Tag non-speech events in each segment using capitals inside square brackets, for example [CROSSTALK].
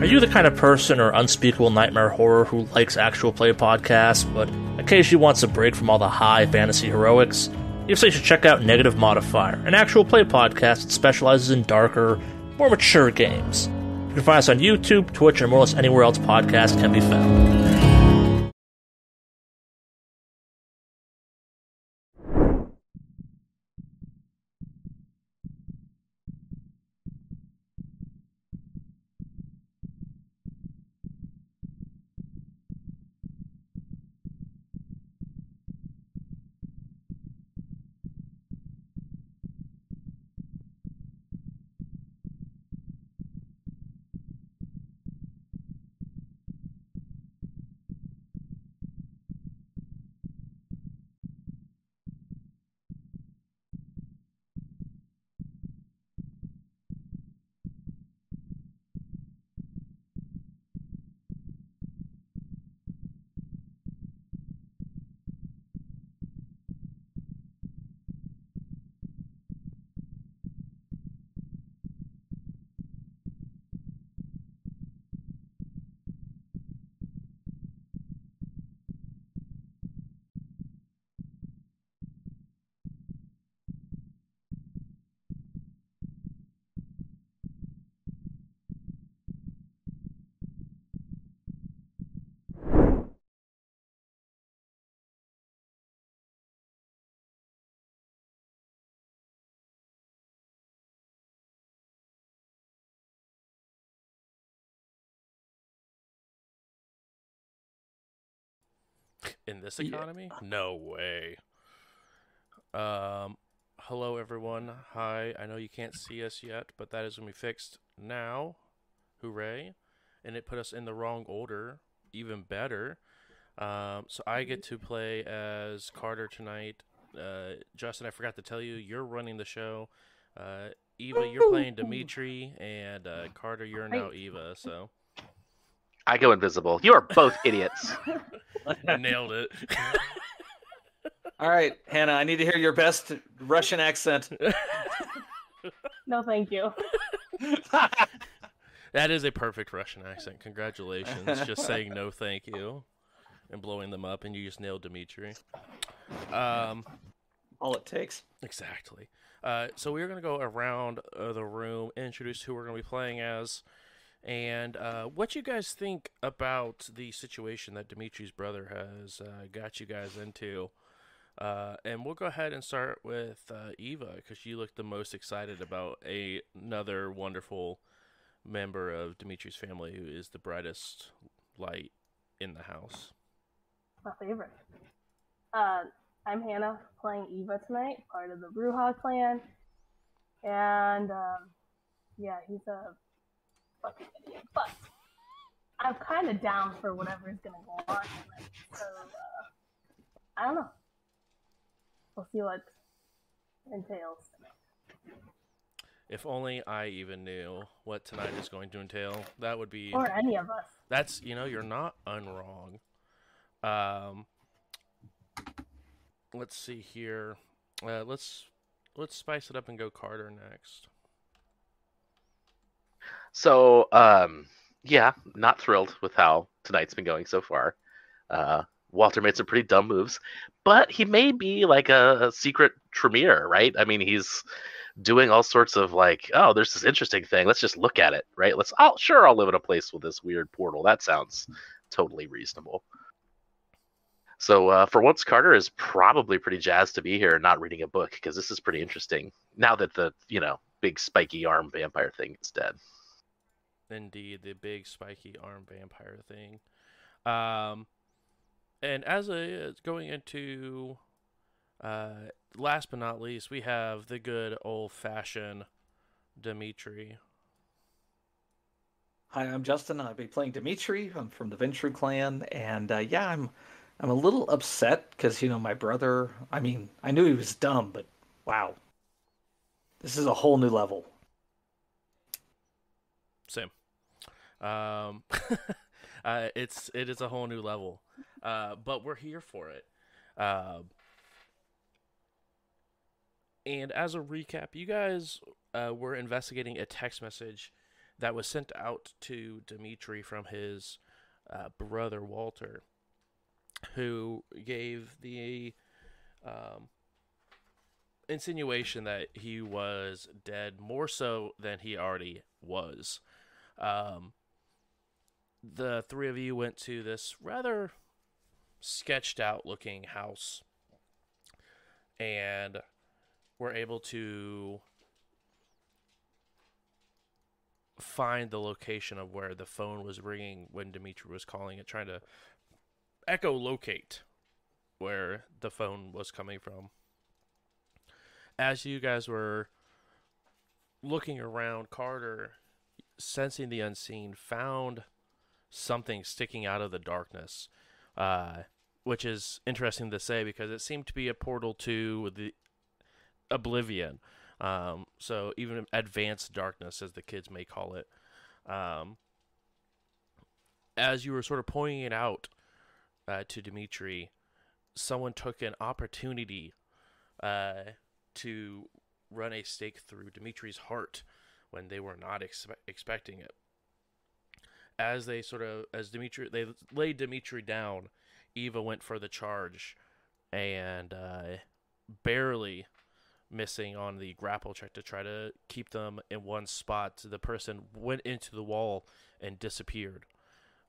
Are you the kind of person or unspeakable nightmare horror who likes actual play podcasts, but occasionally wants a break from all the high fantasy heroics? If so, you should check out Negative Modifier, an actual play podcast that specializes in darker, more mature games. You can find us on YouTube, Twitch, and more or less anywhere else podcasts can be found. In this economy? Yeah. No way. Um, hello everyone. Hi. I know you can't see us yet, but that is going to be fixed now. Hooray! And it put us in the wrong order. Even better. Um, so I get to play as Carter tonight. Uh, Justin, I forgot to tell you, you're running the show. Uh, Eva, you're playing [LAUGHS] Dimitri, and uh, Carter, you're now Eva. So I go invisible. You are both idiots. [LAUGHS] Nailed it. All right, Hannah, I need to hear your best Russian accent. no, thank you. [LAUGHS] that is a perfect Russian accent. Congratulations. Just saying no thank you and blowing them up, and you just nailed Dimitri. Um, All it takes. Exactly. Uh, so we're going to go around uh, the room, introduce who we're going to be playing as and uh, what you guys think about the situation that Dimitri's brother has uh, got you guys into. Uh, and we'll go ahead and start with uh, Eva because you look the most excited about a, another wonderful member of Dimitri's family who is the brightest light in the house. My favorite. Uh, I'm Hannah playing Eva tonight, part of the Brujah clan. And um, yeah, he's a fucking idiot. But I'm kind of down for whatever is gonna go on. So uh, I don't know. We'll see what entails. If only I even knew what tonight is going to entail. That would be or any of us. That's you know you're not unwrong. Um, let's see here. Uh, let's let's spice it up and go Carter next. So, um, yeah, not thrilled with how tonight's been going so far. Uh, Walter made some pretty dumb moves, but he may be like a, a secret Tremere, right? I mean, he's doing all sorts of like, oh, there's this interesting thing. Let's just look at it, right? Let's, oh, sure, I'll live in a place with this weird portal. That sounds totally reasonable. So uh, for once, Carter is probably pretty jazzed to be here and not reading a book because this is pretty interesting. Now that the you know big spiky arm vampire thing is dead. Indeed, the big spiky arm vampire thing. Um, and as a going into uh, last but not least, we have the good old fashioned Dimitri. Hi, I'm Justin. I'll be playing Dimitri. I'm from the Ventrue clan, and uh, yeah, I'm I'm a little upset because you know my brother. I mean, I knew he was dumb, but wow, this is a whole new level. Same. Um, [LAUGHS] uh, it's it is a whole new level, uh, but we're here for it. Uh, and as a recap, you guys uh, were investigating a text message that was sent out to Dimitri from his uh, brother Walter, who gave the um, insinuation that he was dead more so than he already was. Um, the three of you went to this rather sketched out looking house and were able to find the location of where the phone was ringing when Dimitri was calling it, trying to echolocate where the phone was coming from. As you guys were looking around, Carter, sensing the unseen, found something sticking out of the darkness, uh, which is interesting to say because it seemed to be a portal to the oblivion. Um, so even advanced darkness, as the kids may call it. Um, as you were sort of pointing it out uh, to Dimitri, someone took an opportunity uh, to run a stake through Dimitri's heart when they were not expe- expecting it. As they sort of, as Dimitri, they laid Dimitri down, Eva went for the charge and uh, barely missing on the grapple check to try to keep them in one spot. The person went into the wall and disappeared.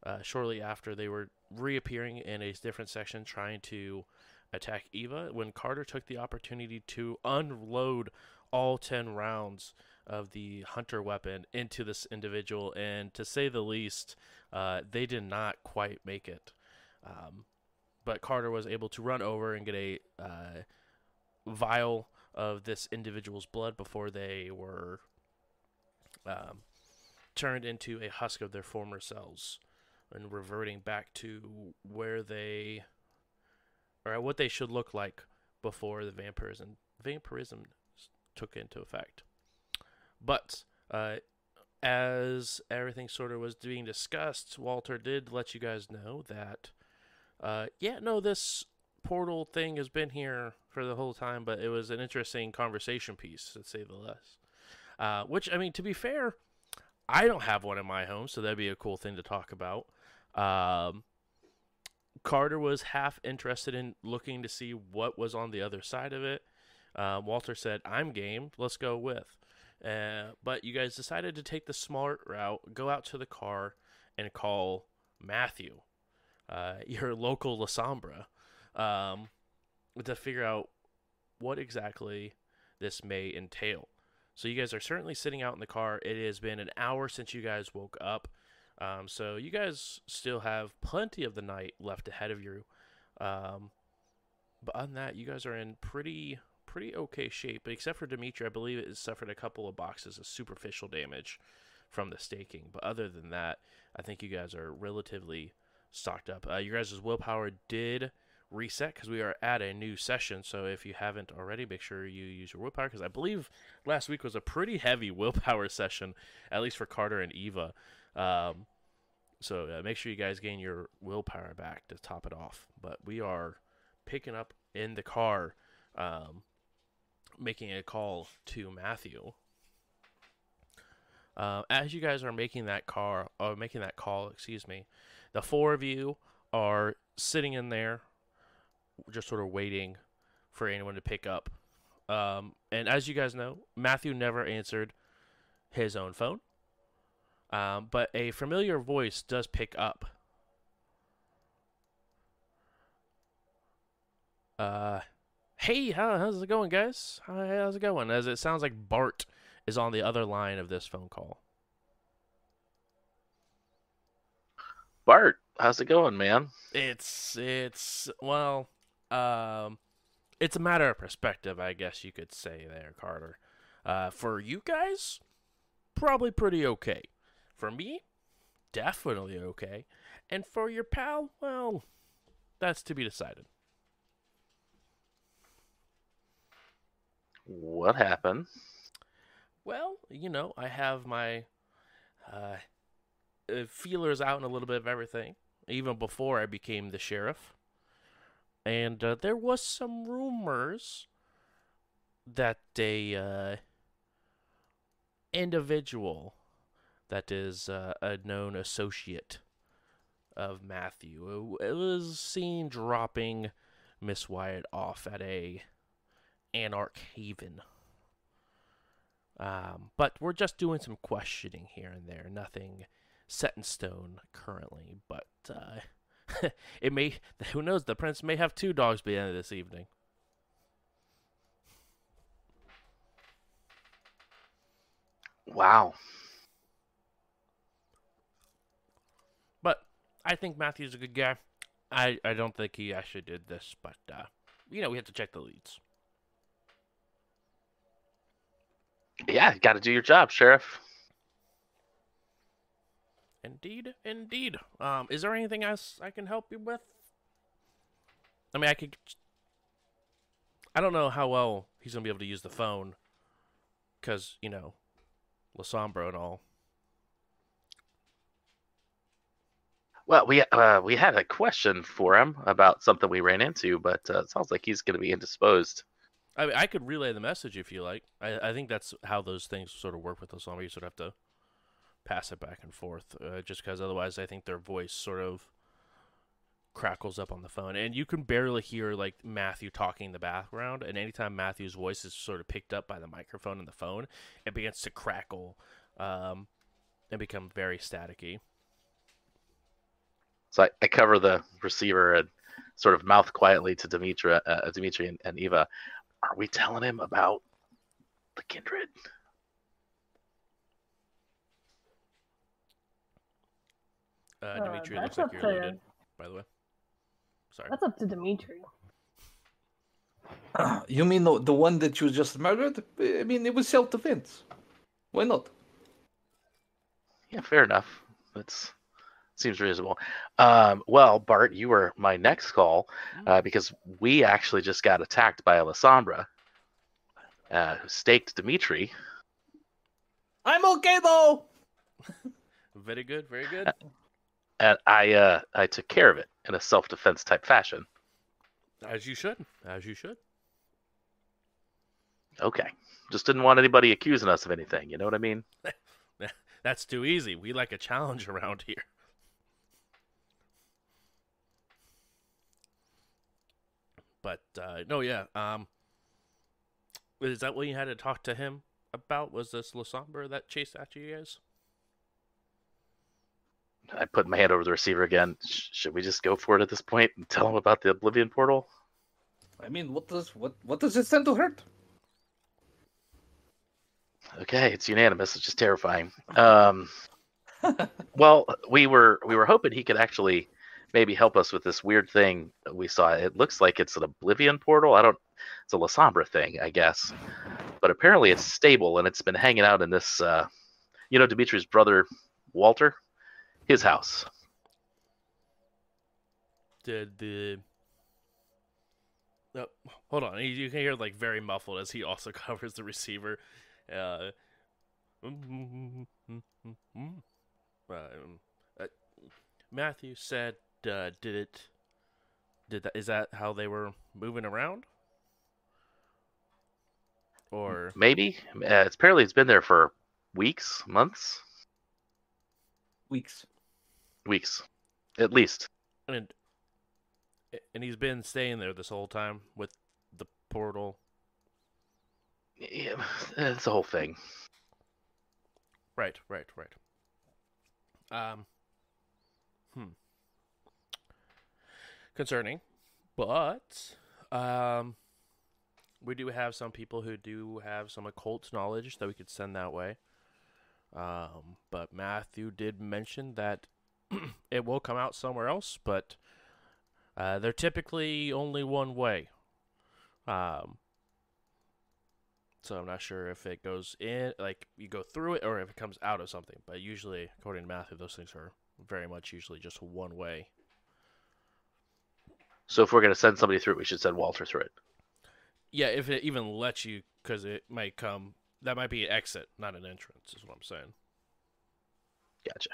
Uh, shortly after, they were reappearing in a different section trying to attack Eva when Carter took the opportunity to unload all 10 rounds of the hunter weapon into this individual, and to say the least, uh, they did not quite make it. Um, but Carter was able to run over and get a uh, vial of this individual's blood before they were um, turned into a husk of their former selves and reverting back to where they or what they should look like before the vampirism vampirism took into effect. But uh, as everything sort of was being discussed, Walter did let you guys know that, uh, yeah, no, this portal thing has been here for the whole time, but it was an interesting conversation piece, to say the less. Uh, which, I mean, to be fair, I don't have one in my home, so that'd be a cool thing to talk about. Um, Carter was half interested in looking to see what was on the other side of it. Uh, Walter said, I'm game. Let's go with. Uh, but you guys decided to take the smart route, go out to the car, and call Matthew, uh, [LAUGHS] your local Lasombra, um, to figure out what exactly this may entail. So you guys are certainly sitting out in the car. It has been an hour since you guys woke up. Um, so you guys still have plenty of the night left ahead of you. Um, but on that, you guys are in pretty pretty okay shape. But except for Dimitri, I believe it has suffered a couple of boxes of superficial damage from the staking. But other than that, I think you guys are relatively stocked up. Uh, your guys' willpower did reset because we are at a new session. So if you haven't already, make sure you use your willpower because I believe last week was a pretty heavy [LAUGHS] willpower session, at least for Carter and Eva. Um, so uh, make sure you guys gain your willpower back to top it off. But we are picking up in the car, um, making a call to Matthew. Uh, as you guys are making that car, or making that call, excuse me, the four of you are sitting in there, just sort of waiting for anyone to pick up. Um, and as you guys know, Matthew never answered his own phone. Um, but a familiar voice does pick up. Uh, hey, how, how's it going, guys? Hi, how's it going? As it sounds like Bart is on the other line of this phone call. Bart, how's it going, man? It's it's well, um, it's a matter of perspective, I guess you could say there, Carter. Uh, for you guys, probably pretty okay. For me, definitely okay. And for your pal, well, that's to be decided. What happened? Well, you know, I have my uh, uh, feelers out in a little bit of everything, even before I became the sheriff. And uh, there was some rumors that a uh, individual that is uh, a known associate of Matthew. It was seen dropping Miss Wyatt off at a Anarch Haven. Um, but we're just doing some questioning here and there. Nothing set in stone currently, but uh, [LAUGHS] it may. [LAUGHS] Who knows? The prince may have two dogs by the end of this evening. Wow. But I think Matthew's a good guy. I, I don't think he actually did this, but uh, you know we have to check the leads. Yeah, got to do your job, sheriff. Indeed, indeed. Um, is there anything else I can help you with? I mean, I could. I don't know how well he's gonna be able to use the phone, cause you know, Lasombra and all. Well, we uh, we had a question for him about something we ran into, but uh, it sounds like he's going to be indisposed. I mean, I could relay the message if you like. I, I think that's how those things sort of work with Lasombra. You sort of have to pass it back and forth, uh, just because otherwise, I think their voice sort of crackles up on the phone, and you can barely hear like Matthew talking in the background. And anytime Matthew's voice is sort of picked up by the microphone in the phone, it begins to crackle um, and become very staticky. So I, I cover the receiver and sort of mouth quietly to Dimitri, uh, Dimitri and, and Eva. Are we telling him about the kindred? Uh, Uh, Dimitri, it looks like up you're to- loaded. By the way, sorry. That's up to Dimitri. You mean the, the one that you just murdered? I mean, it was self defense. Why not? Yeah, fair enough. That's seems reasonable. Um, well, Bart, you were my next call uh, because we actually just got attacked by Alessandra, uh, who staked Dimitri. I'm okay though. [LAUGHS] Very good, very good. and I uh, I took care of it in a self defense type fashion. As you should. As you should. Okay, just didn't want anybody accusing us of anything. You know what I mean? [LAUGHS] That's too easy. We like a challenge [LAUGHS] around here. But uh, no, yeah. Um, is that what you had to talk to him about? Was this Lasombra that chased after you guys? I put my hand over the receiver again. Sh- should we just go for it at this point and tell him about the Oblivion portal? I mean, what does what what does it stand to hurt? Okay, it's unanimous. It's just terrifying. Um, [LAUGHS] well, we were we were hoping he could actually maybe help us with this weird thing we saw. It looks like it's an Oblivion portal. I don't. It's a Lasombra thing, I guess. But apparently, it's stable and it's been hanging out in this. Uh, you know, Dimitri's brother, Walter, his house. Did the no, hold on. You- can hear like very muffled as he also [LAUGHS] covers the receiver. Uh, [LAUGHS] uh, Matthew said, uh, "Did it? Did that? Is that how they were moving around? Or Maybe uh, it's apparently it's been there for weeks, months, Weeks. weeks, at least. and and he's been staying there this whole time with the portal. Yeah, [SIGHS] it's the whole thing. Right, right, right. Um, hmm. Concerning, but um, we do have some people who do have some occult knowledge that we could send that way. Um, but Matthew did mention that [CLEARS THROAT] it will come out somewhere else, but uh, they're typically only one way. Um, so I'm not sure if it goes in, like you go through it, or if it comes out of something. But usually, according to Matthew, those things are very much usually just one way. So if we're gonna send somebody through it, we should send Walter through it. Yeah, if it even lets you, because it might come. That might be an exit, not an entrance, is what I'm saying. Gotcha.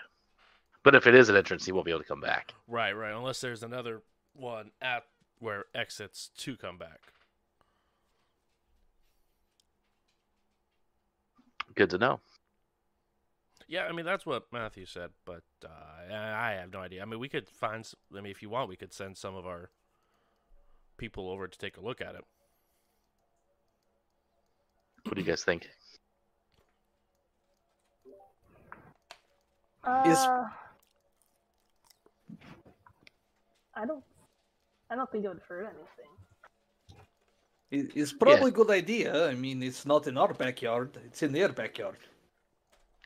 But if it is an entrance, he won't be able to come back. Right, right. Unless there's another one at where exits to come back. Good to know. Yeah, I mean that's what Matthew said, but uh, I I have no idea. I mean, we could find. I mean, if you want, we could send some of our people over to take a look at it. What do you guys think? Is- Uh, I don't. I don't think it would hurt anything. It's probably a good idea. I mean, it's not in our backyard; it's in their backyard.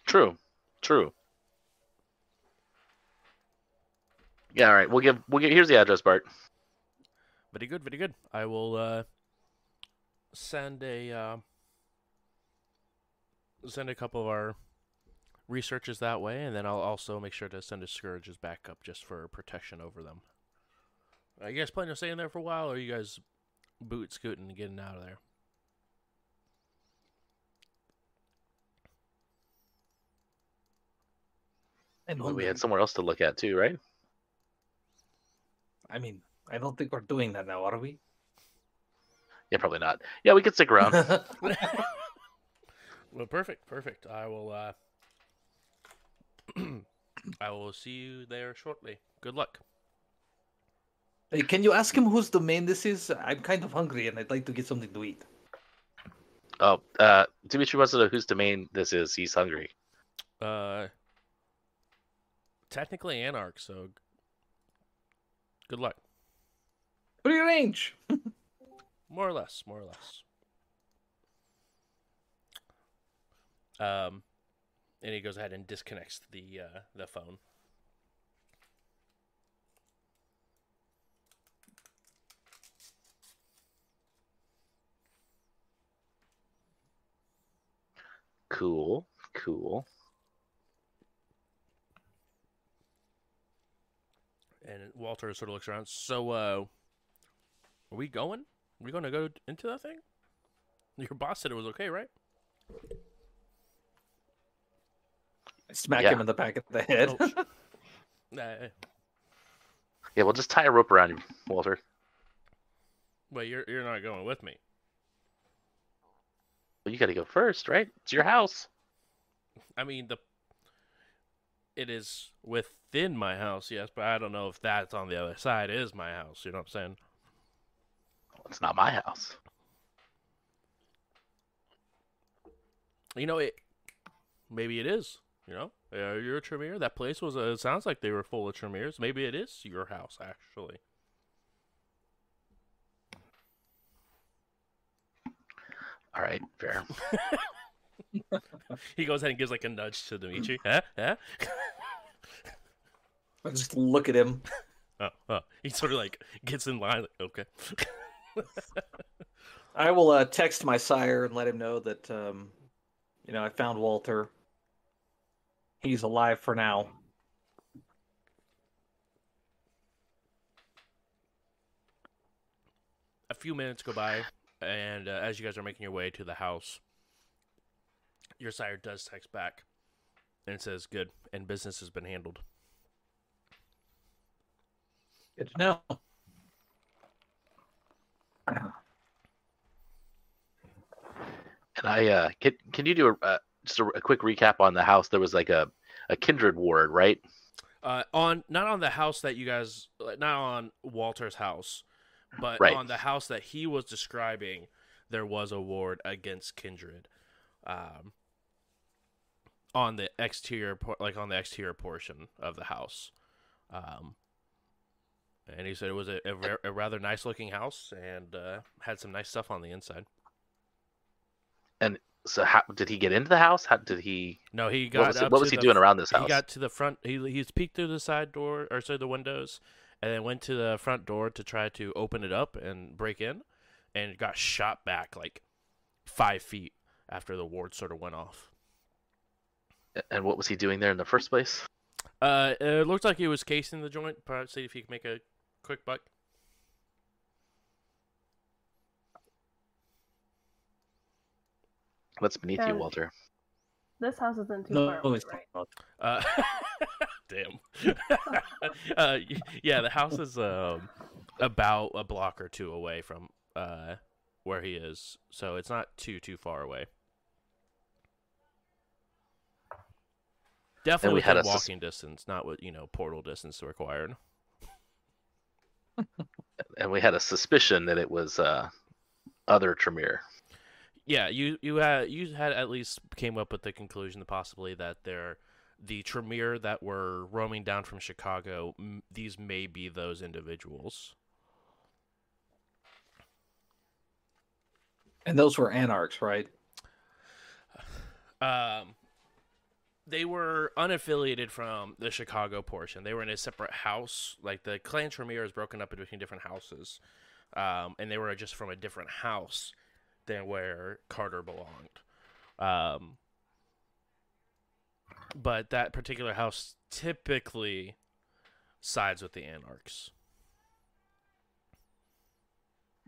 True, true. Yeah, all right. We'll give. We'll give. Here's the address, Bart. Very good, very good. I will uh, send a uh, send a couple of our researchers that way, and then I'll also make sure to send a scourges back up just for protection over them. Are you guys planning on staying there for a while, or are you guys boot scooting and getting out of there? And Well, we had somewhere else to look at too, right? I mean, I don't think we're doing that now, are we? Yeah, probably not. Yeah, we could stick around. [LAUGHS] Well, perfect, perfect. I will. Uh, [CLEARS THROAT] I will see you there shortly. Good luck. hey, can you ask him whose domain this is? I'm kind of hungry and I'd like to get something to eat. oh, uh, Dimitri wants to know whose domain this is. He's hungry. Uh, technically Anarch, so good luck. Free range. [LAUGHS] More or less, more or less. Um, and he goes ahead and disconnects the uh, the phone. Cool, cool. And Walter sort of looks around. So, uh, are we going? Are we going to go into that thing? Your boss said it was okay, right? I smack Yeah. him in the back of the oh, head. Oh, [LAUGHS] Yeah, we'll just tie a rope around you, Walter. well, you're you're not going with me. Well, you got to go first, right? It's your house. I mean the it is within my house, yes, but I don't know if that's on the other side is my house. You know what I'm saying? It's not my house. You know it. Maybe it is. You know, uh, you're a Tremere. That place was. Uh, it sounds like they were full of Tremeres. Maybe it is your house, actually. All right, fair. [LAUGHS] [LAUGHS] He goes ahead and gives like a nudge to Dimitri. huh? Huh? I just look at him. [LAUGHS] oh, oh. He sort of like gets in line. Like, okay. I will uh, text my sire and let him know that, um, you know, I found Walter. He's alive for now. a few minutes go by, and uh, as you guys are making your way to the house, your sire does text back, and says, "Good, and business has been handled." Good to know. And I uh, can can you do a uh, just a, a quick recap on the house? There was like a a kindred ward, right? Uh, on not on the house that you guys, like, not on Walter's house, but Right. on the house that he was describing, there was a ward against kindred. Um, on the exterior, like on the exterior portion of the house. Um, and he said it was a, a, a rather nice looking house and uh, had some nice stuff on the inside. And so how did he get into the house? How did he? No, he got What was, he, up what was he the doing around this house? He got to the front. He he's peeked through the side door or sorry, the windows, and then went to the front door to try to open it up and break in, and got shot back like five feet after the ward sort of went off. And what was he doing there in the first place? Uh, it looked like he was casing the joint. Perhaps see if he could make a quick buck. What's beneath you, Um, Walter? This house isn't too No, far away, it's right? Uh, [LAUGHS] damn. [LAUGHS] uh, yeah, the house is um about a block or two away from uh where he is, so it's not too too far away. Definitely we had within a walking distance, not what you know portal distance required. And we had a suspicion that it was uh, other Tremere. Yeah, you you had you had at least came up with the conclusion, the possibility that they're the Tremere that were roaming down from Chicago. M- these may be those individuals. And those were anarchs, right? [SIGHS] Um, they were unaffiliated from the Chicago portion. They were in a separate house. Like the clan Tremere is broken up between different houses, um, and they were just from a different house than where Carter belonged. Um, but that particular house typically sides with the Anarchs.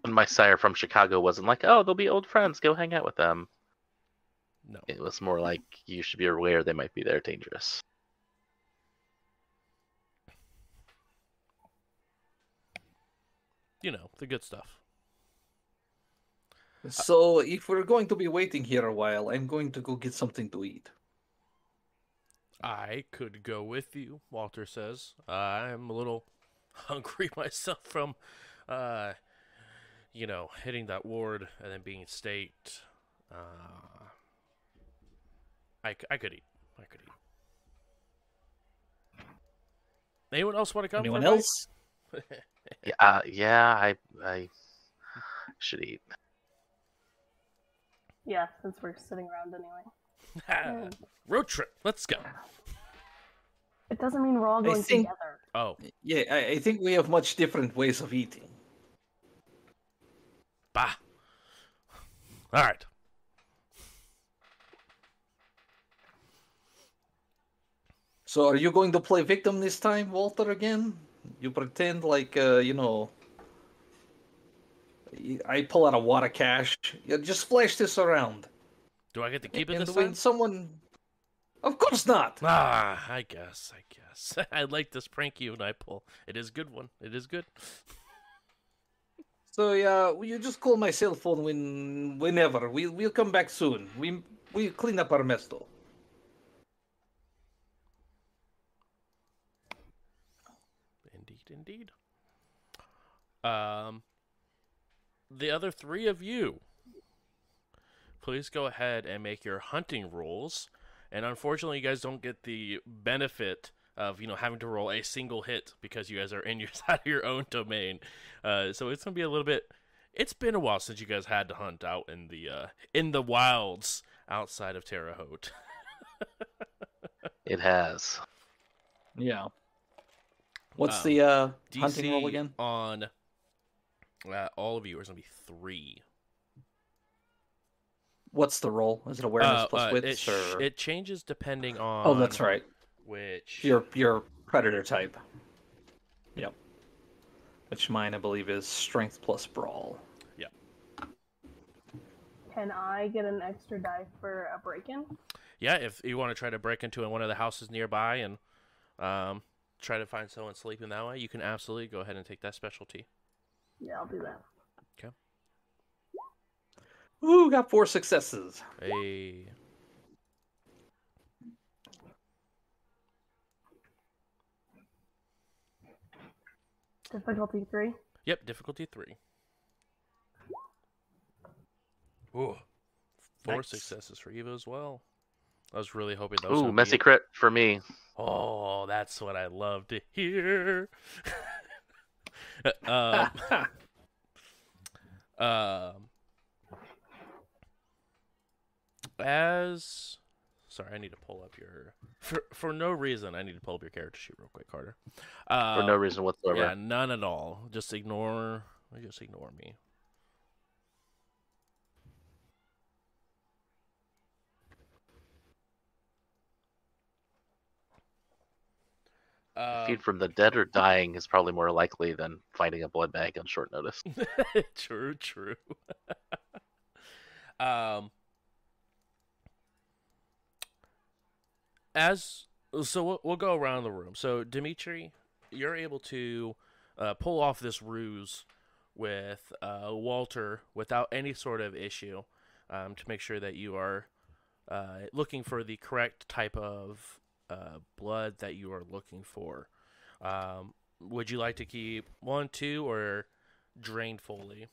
And my sire from Chicago wasn't like, oh, they'll be old friends. Go hang out with them. No. It was more like you should be aware they might be there dangerous. You know, the good stuff. So if we're going to be waiting here a while, I'm going to go get something to eat. I could go with you, Walter says. I'm a little [LAUGHS] hungry [LAUGHS] myself from, uh, you know, hitting that ward and then being staked. Uh, I, c- I could eat. I could eat. Anyone else want to come? Anyone else? [LAUGHS] Yeah, uh, yeah, I I should eat. Yeah, since we're sitting around anyway. [LAUGHS] Road trip. Let's go. It doesn't mean we're all going think- together. Oh, Yeah, I, I think we have much different ways of eating. bah. All right. So are you going to play victim this time, Walter, again? You pretend like, uh, you know... I pull out a wad of cash. Yeah, just flash this around. Do I get to keep it and this when time? someone... Of course not! Ah, I guess. I guess. [LAUGHS] I like this prank you and I pull. It is good one. It is good. So yeah, you just call my cell phone when whenever. We we'll come back soon. We we clean up our mess though. Indeed, indeed. Um, the other three of you, please go ahead and make your hunting rolls. And unfortunately, you guys don't get the benefit of you know having to roll a single hit because you guys are in [LAUGHS] your side of your own domain. Uh, so it's gonna be a little bit. It's been a while since you guys had to hunt out in the uh, in the wilds outside of Terre Haute. [LAUGHS] It has. Yeah. What's Um, the uh, DC hunting roll again? on uh, all of you is gonna be three. What's the roll? Is it awareness Uh, plus uh, wits it, sh- or? it changes depending on. oh, that's right. Which Your your predator type. Yep. Which mine I believe is strength plus brawl. Yep. Can I get an extra die for a break-in? yeah, if you want to try to break into one of the houses nearby and um, try to find someone sleeping that way, you can absolutely go ahead and take that specialty. Yeah, I'll do that. Okay. Ooh, got four successes. A Difficulty three. yep, difficulty three. Ooh, four Nice. successes for Eva as well. I was really hoping those. Ooh, messy be... crit for me. Oh, that's what I love to hear. [LAUGHS] um, um, as sorry, I need to pull up your for for no reason. I need to pull up your character sheet real quick, Carter. Uh, For no reason whatsoever. Yeah, none at all. Just ignore. Just ignore me. Um, Feed from the dead or [LAUGHS] dying is probably more likely than finding a blood bag on short notice. [LAUGHS] true, true. [LAUGHS] um, as so, we'll, we'll go around the room. So, Dimitri, you're able to uh, pull off this ruse with uh, Walter without any sort of issue um, to make sure that you are uh, looking for the correct type of uh, blood that you are looking for. Um, would you like to keep one, two, or drain fully?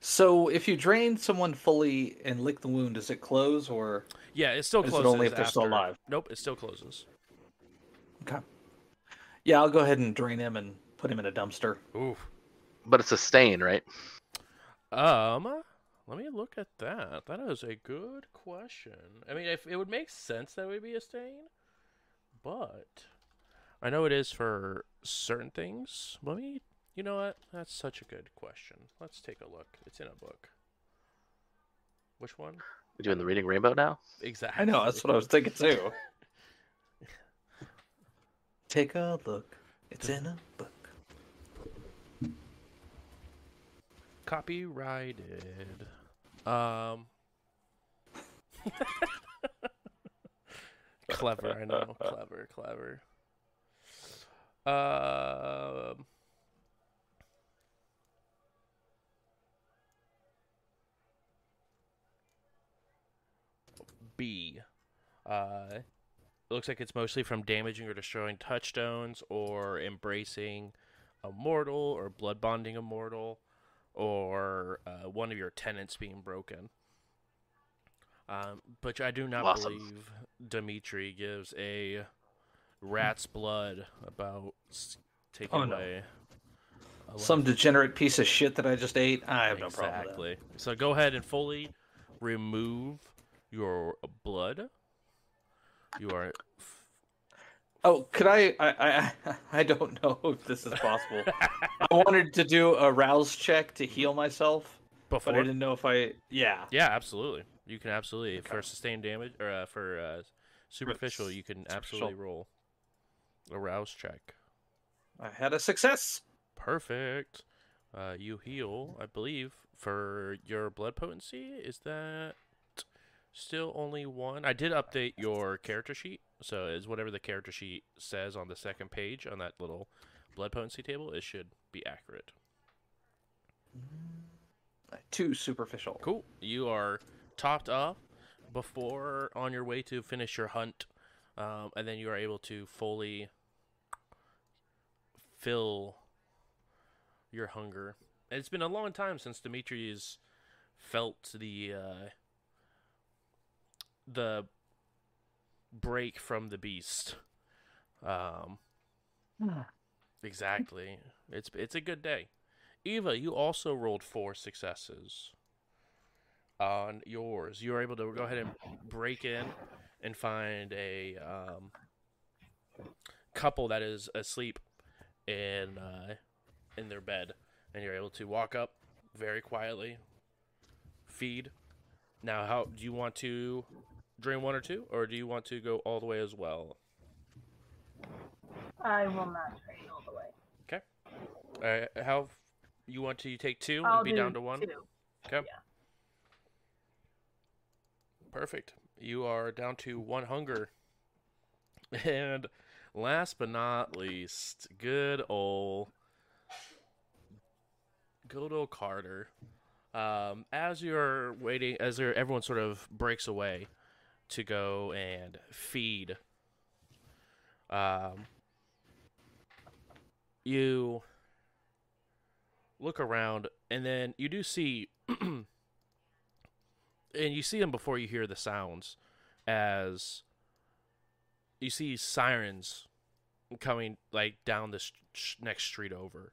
So if you drain someone fully and lick the wound, does it close or? Yeah, it still Is it closes. only if they're still alive? Nope, it still closes. Okay. Yeah, I'll go ahead and drain him and put him in a dumpster. Oof. But it's a stain, right? Um, let me look at that. That is a good question. I mean, if it would make sense that it would be a stain, but I know it is for certain things. Let me. You know what? That's such a good question. Let's take a look. It's in a book. Which one? We're doing the reading rainbow now. Exactly. I know that's what I was thinking too. [LAUGHS] Take a look. It's in a book. Copyrighted. Um. [LAUGHS] clever, I know. Clever, clever. Um. B. Uh, it looks like it's mostly from damaging or destroying touchstones, or embracing a mortal, or blood bonding a mortal, or uh, one of your tenants being broken. Um, but I do not Awesome. believe Dimitri gives a rat's blood about taking Oh, no. away. Some degenerate piece of shit that I just ate. I have no problem with Exactly. So go ahead and fully remove your blood. You are. Oh, could I, I? I [LAUGHS] I don't know [LAUGHS] if this is possible. [LAUGHS] I wanted to do a rouse check to heal myself, Before. but I didn't know if I. Yeah. Yeah, absolutely. You can absolutely for sustained damage or uh, for uh, superficial. You can absolutely roll a rouse check. I had a success. Perfect. Uh, you heal, I believe, for your blood potency. Is that still only one? I did update your character sheet, so is whatever the character sheet says on the second page on that little blood potency table, it should be accurate. Too superficial. Cool. You are topped up before on your way to finish your hunt, um, and then you are able to fully fill your hunger. It's been a long time since Dimitri's felt the uh, the break from the beast. Um, exactly. It's it's a good day. Eva, you also rolled four successes on yours. You were able to go ahead and break in and find a um, couple that is asleep in uh, in their bed, and you're able to walk up very quietly, feed. Now, how do you want to drain one or two, or do you want to go all the way as well? I will not train all the way. Okay. Uh, how you want to take two I'll and be do down to one? two. Okay. Yeah. Perfect. You are down to one hunger. And last but not least, good old good old Carter. Um, as you're waiting, as everyone sort of breaks away to go and feed, um, you look around, and then you do see [CLEARS THROAT] and you see them before you hear the sounds as you see sirens coming like down this next street over.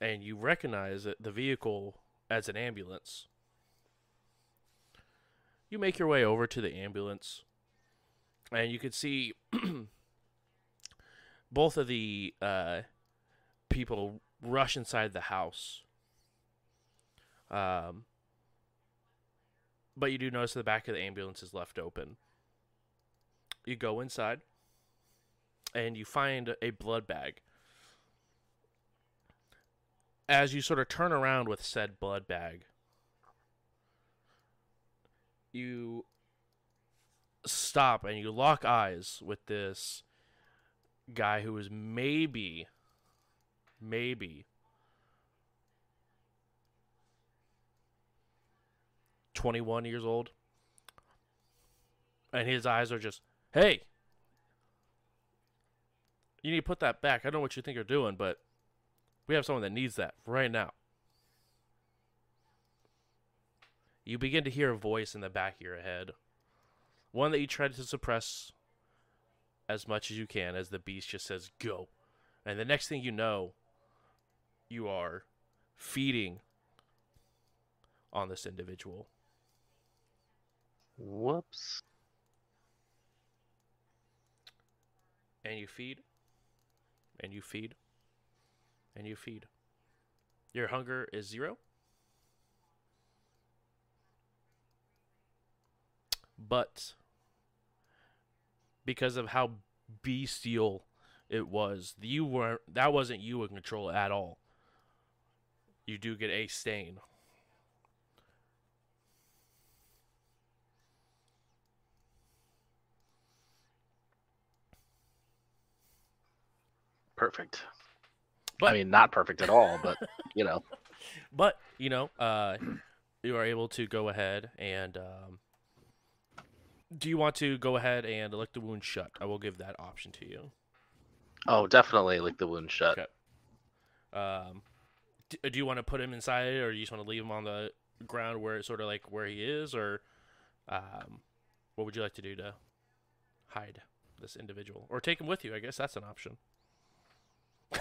And you recognize the vehicle as an ambulance you make your way over to the ambulance and you can see [CLEARS THROAT] both of the uh, people rush inside the house um, but you do notice the back of the ambulance is left open. You go inside and you find a blood bag. As you sort of turn around with said blood bag, you stop and you lock eyes with this guy who is maybe, maybe 21 years old. And his eyes are just, Hey, you need to put that back. I don't know what you think you're doing, but we have someone that needs that right now. You begin to hear a voice in the back of your head. One that you try to suppress as much as you can as the beast just says go. And the next thing you know, you are feeding on this individual. Whoops. And you feed. And you feed. And you feed. Your hunger is zero. But because of how bestial it was, you weren't that wasn't you in control at all. You do get a stain. Perfect. But I mean, not perfect at all, but you know. [LAUGHS] But you know, uh, you are able to go ahead and. Um, do you want to go ahead and lick the wound shut? I will give that option to you. Oh, definitely lick the wound shut. Okay. Um, do, do you want to put him inside, or do you just want to leave him on the ground where it's sort of like where he is, or um, what would you like to do to hide this individual, or take him with you? I guess that's an option. [LAUGHS]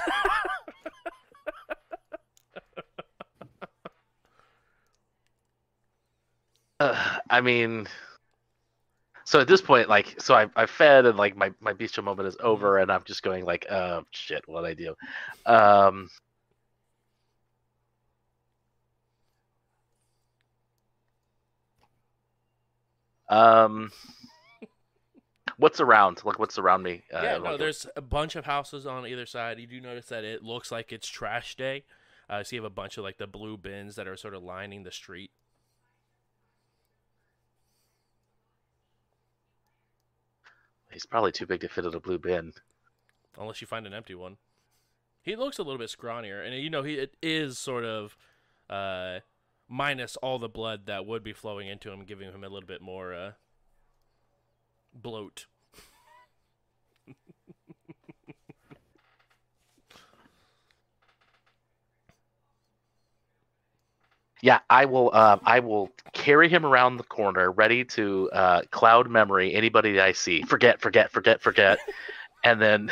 Uh, I mean, so at this point, like, so I I fed and like my my bestial moment is over, and I'm just going like, oh shit, what do I do? Um. Um, what's around? Like, what's around me? Uh, yeah, no, there's a bunch of houses on either side. You do notice that it looks like it's trash day. Uh, so you have a bunch of like the blue bins that are sort of lining the street. He's probably too big to fit in a blue bin. unless you find an empty one. He looks a little bit scrawnier, and you know he it is sort of uh, minus all the blood that would be flowing into him, giving him a little bit more uh, bloat. Yeah, I will. Uh, I will carry him around the corner, ready to uh, cloud memory anybody that I see. Forget, forget, forget, forget, [LAUGHS] and then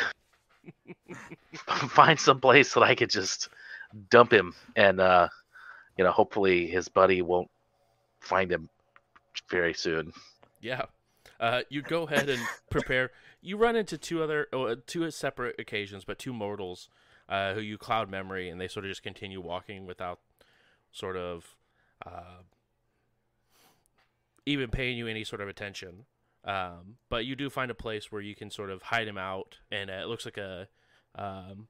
[LAUGHS] find some place that I could just dump him, and uh, you know, hopefully his buddy won't find him very soon. Yeah. Uh, you go ahead and prepare. You run into two other, oh, two separate occasions, but two mortals uh, who you cloud memory, and they sort of just continue walking without sort of uh, even paying you any sort of attention. Um, but you do find a place where you can sort of hide him out, and uh, it looks like a um,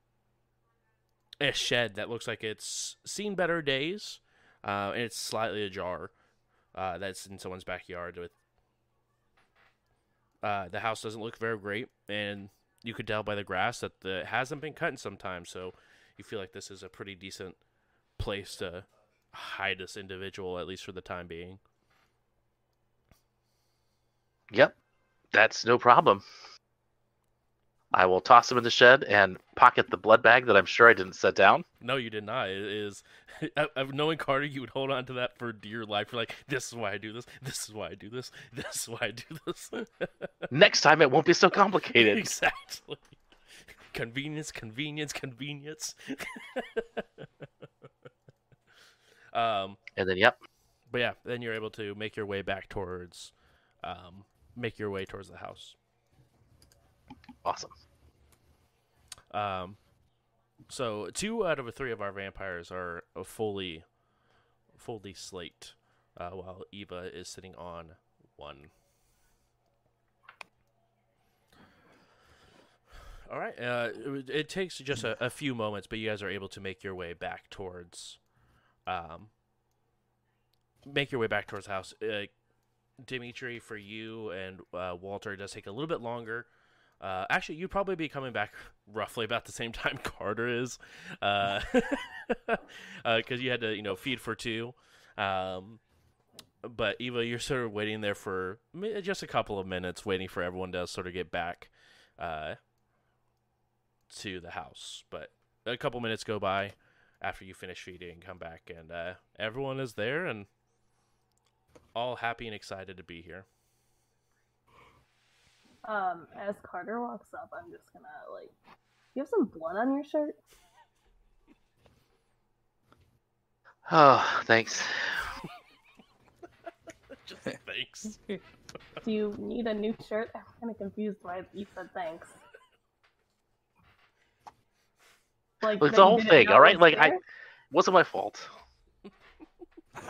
a shed that looks like it's seen better days, uh, and it's slightly ajar. Uh, that's in someone's backyard with uh, the house doesn't look very great, and you could tell by the grass that the, it hasn't been cut in some time. So you feel like this is a pretty decent place to hide this individual, at least for the time being. Yep, that's no problem. I will toss him in the shed and pocket the blood bag that I'm sure I didn't set down. No, you did not. It is [LAUGHS] knowing Carter, you would hold on to that for dear life. You're like, this is why I do this. This is why I do this. This is why I do this. [LAUGHS] Next time it won't be so complicated. exactly. Convenience, convenience, convenience. [LAUGHS] um, And then, yep, but yeah, then you're able to make your way back towards, um, make your way towards the house. awesome. Um, so two out of the three of our vampires are uh, fully, fully slaked, uh, while Eva is sitting on one. All right. Uh, it, it takes just a, a few moments, but you guys are able to make your way back towards, um, make your way back towards the house. Uh, Dimitri, for you and uh, Walter, it does take a little bit longer. Uh, actually, you'd probably be coming back [LAUGHS] roughly about the same time [LAUGHS] Carter is, because uh, [LAUGHS] you had to, you know, feed for two. Um, but Eva, you're sort of waiting there for just a couple of minutes, waiting for everyone to sort of get back uh, to the house. But a couple minutes go by after you finish feeding, come back, and uh, everyone is there and all happy and excited to be here. Um, as Carter walks up, I'm just gonna like, you have some blood on your shirt. Oh, thanks. [LAUGHS] Just thanks. [LAUGHS] Do you need a new shirt? I'm kind of confused why you said thanks. Like Look, it's the whole thing, all right? was Like, I- Wasn't my fault. [LAUGHS]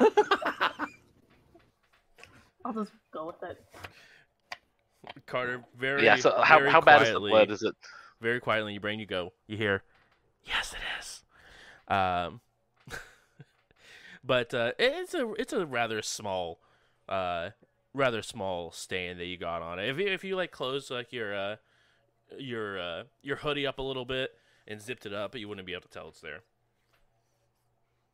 I'll just go with it. Carter, very yeah. So how very how bad is the quietly- blood? Is it? very quietly in your brain you go you hear yes it is um [LAUGHS] but uh it's a it's a rather small uh rather small stain that you got on it if you if you like close like your uh your uh your hoodie up a little bit and zipped it up but you wouldn't be able to tell it's there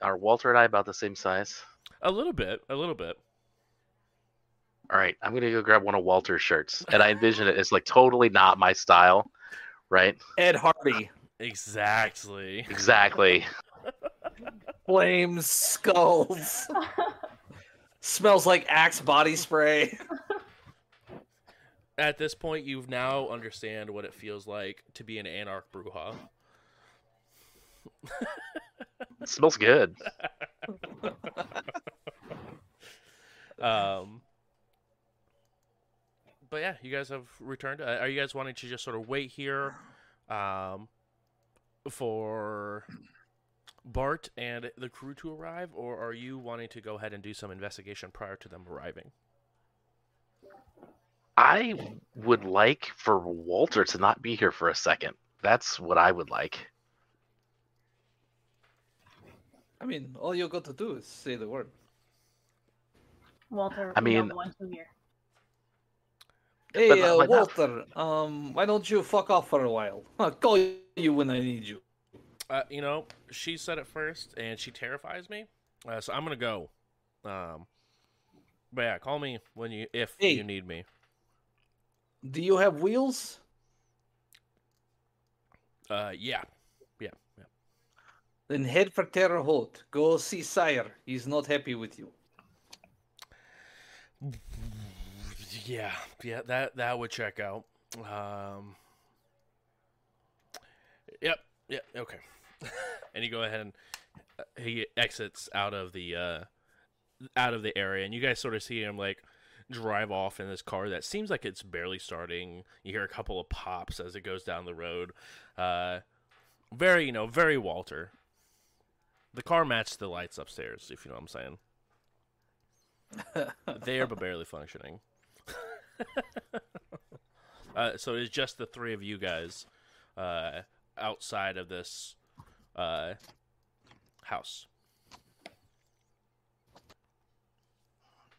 Are Walter and I about the same size? a little bit a little bit All right, I'm gonna go grab one of Walter's shirts, and I envision it as like totally not my style, right? Ed Hardy, [LAUGHS] exactly Exactly. [LAUGHS] flames, skulls, smells like Axe body spray. at this point you've now understand what it feels like to be an anarch Brujah It smells good. [LAUGHS] Um, but yeah, you guys have returned. Uh, are you guys wanting to just sort of wait here, um, for Bart and the crew to arrive, or are you wanting to go ahead and do some investigation prior to them arriving? I would like for Walter to not be here for a second. That's what I would like. I mean, all you got to do is say the word. Walter, I we don't mean- want you here. Hey, uh, Walter, um, why don't you fuck off for a while? [LAUGHS] I'll call you when I need you. Uh, you know, she said it first, and she terrifies me. Uh, so I'm gonna go. Um, but yeah, call me when you if Hey. you need me. Do you have wheels? Uh, yeah, yeah, yeah. Then head for Terre Haute. Go see Sire. He's not happy with you. Yeah, yeah, that that would check out. Um, yep, yep, okay. [LAUGHS] and you go ahead and uh, he exits out of the uh, out of the area, and you guys sort of see him like drive off in this car that seems like it's barely starting. You hear a couple of pops as it goes down the road. Uh, very, you know, very Walter. The car matched the lights upstairs, if you know what I'm saying. [LAUGHS] they are but barely functioning. [LAUGHS] uh, so it's just the three of you guys uh, outside of this uh, house.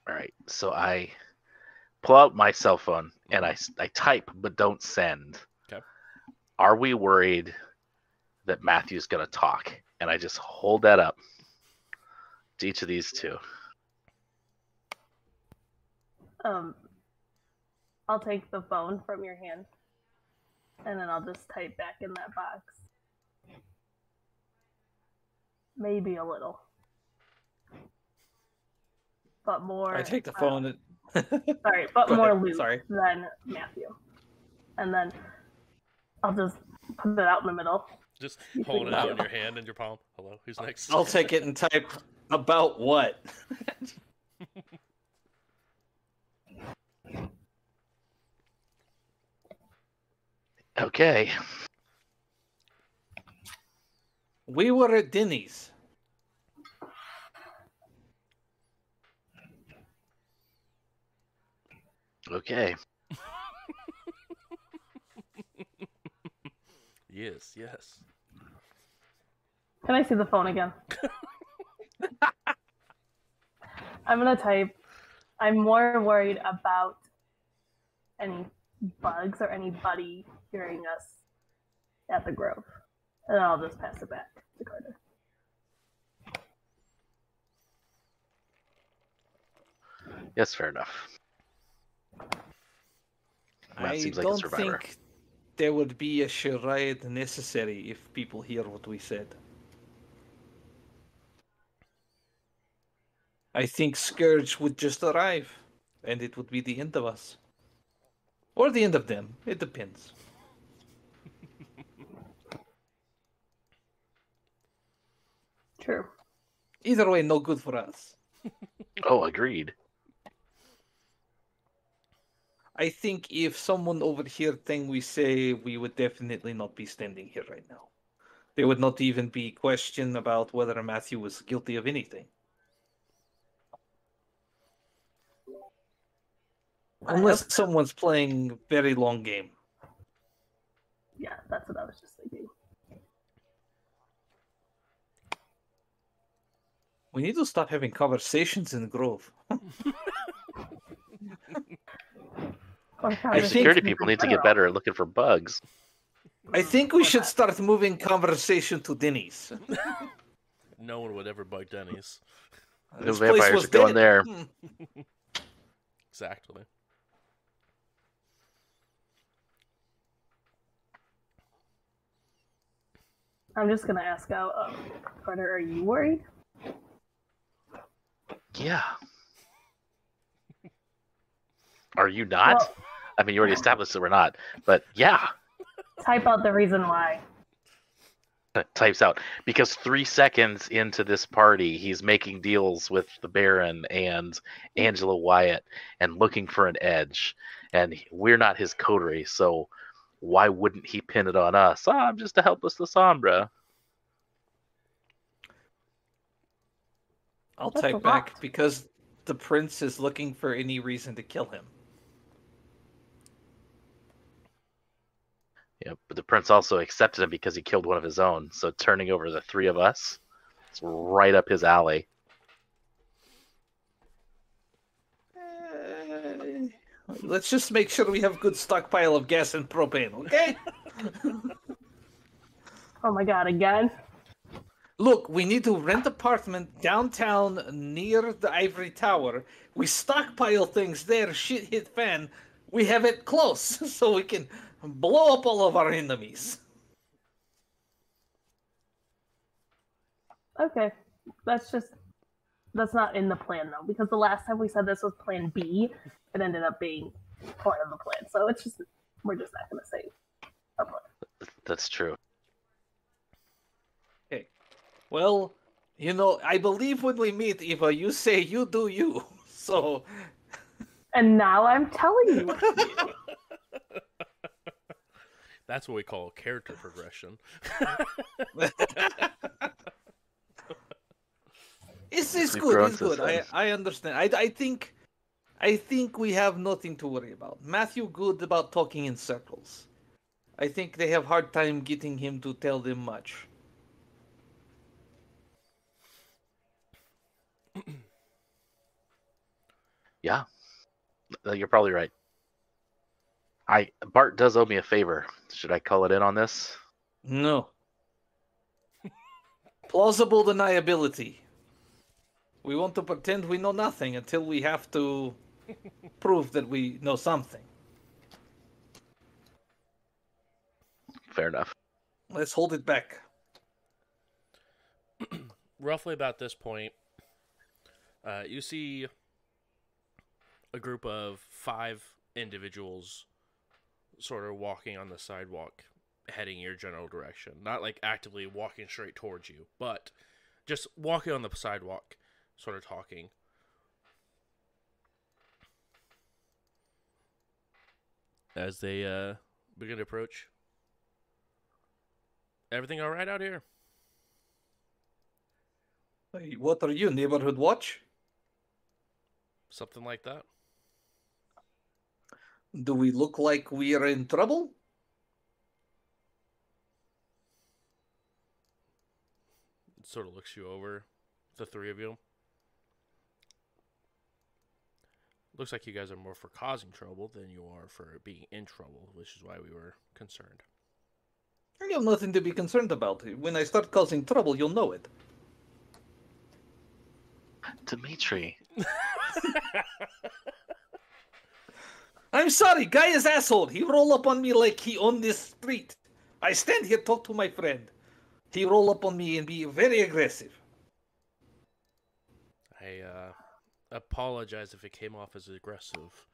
All right. So I pull out my cell phone and I, I type but don't send. Okay. Are we worried that Matthew's going to talk? And I just hold that up to each of these two. Um, I'll take the phone from your hand, and then I'll just type back in that box. Maybe a little, but more. I take the uh, phone. and- [LAUGHS] sorry, but Go more ahead, Luke sorry. than Matthew, and then I'll just put it out in the middle. Just [LAUGHS] You holding it out in your hand and your palm. Hello, who's next? I'll take it and type about what? [LAUGHS] Okay. We were at Denny's. Okay. [LAUGHS] Yes, yes. Can I see the phone again? [LAUGHS] I'm gonna type. I'm more worried about any bugs or anybody hearing us at the Grove, and I'll just pass it back to Carter. Yes, fair enough. Matt I seems like don't survivor. think there would be a charade necessary if people hear what we said. I think Scourge would just arrive, and it would be the end of us. Or the end of them. It depends. [LAUGHS] True. Either way, no good for us. [LAUGHS] Oh, agreed. I think if someone overheard thing we say, we would definitely not be standing here right now. There would not even be question about whether Matthew was guilty of anything. Unless someone's playing very long game. Yeah, that's what I was just thinking. We need to stop having conversations in the Grove. [LAUGHS] Or Hey, security in people need to get better at looking for bugs. I think we should start moving conversation to Denny's. [LAUGHS] No one would ever bug Denny's. The This place vampires was are going dead. there. Hmm. Exactly. I'm just gonna ask out, um, Carter, are you worried? Yeah. Are you not? Well- I mean, you already established that we're not, but yeah. Type out the reason why. types out because three seconds into this party he's making deals with the baron and angela wyatt and looking for an edge and we're not his coterie so why wouldn't he pin it on us oh, i'm just a helpless Lasombra. I'll That's a back lot. because the prince is looking for any reason to kill him. yeah but the prince also accepted him because he killed one of his own so turning over the three of us it's right up his alley Let's just make sure we have good stockpile of gas and propane, okay? [LAUGHS] Oh my god, again? Look, we need to rent apartment downtown near the ivory tower. We stockpile things there, shit hit fan. We have it close [LAUGHS] so we can blow up all of our enemies. Okay. That's just that's not in the plan though, because the last time we said this was plan B, it ended up being part of the plan. So it's just we're just not gonna say our plan. that's true Okay. Well, you know, I believe when we meet, Eva, you say you do you. [LAUGHS] So And now I'm telling you what to do. That's what we call character progression. [LAUGHS] [LAUGHS] It's it's good. It's good. I, I understand. I I think I think we have nothing to worry about. Matthew good about talking in circles. I think they have hard time getting him to tell them much. [CLEARS THROAT] Yeah, you're probably right. I Bart does owe me a favor. Should I call it in on this? No. [LAUGHS] Plausible deniability. We want to pretend we know nothing until we have to [LAUGHS] prove that we know something. Fair enough. Let's hold it back. [CLEARS THROAT] Roughly about this point, uh, you see a group of five individuals sort of walking on the sidewalk, heading your general direction. Not like actively walking straight towards you, but just walking on the sidewalk, sort of talking. As they uh, begin to approach. Everything all right out here? Hey, What are you, neighborhood watch? Something like that? Do we look like we are in trouble? sort of looks you over, the three of you. Looks like you guys are more for causing trouble than you are for being in trouble, which is why we were concerned. You have nothing to be concerned about. When I start causing trouble, you'll know it. Dimitri, [LAUGHS] I'm sorry, guy is asshole. He roll up on me like he owned this street. I stand here, talk to my friend. He roll up on me and be very aggressive. I uh, apologize if it came off as aggressive,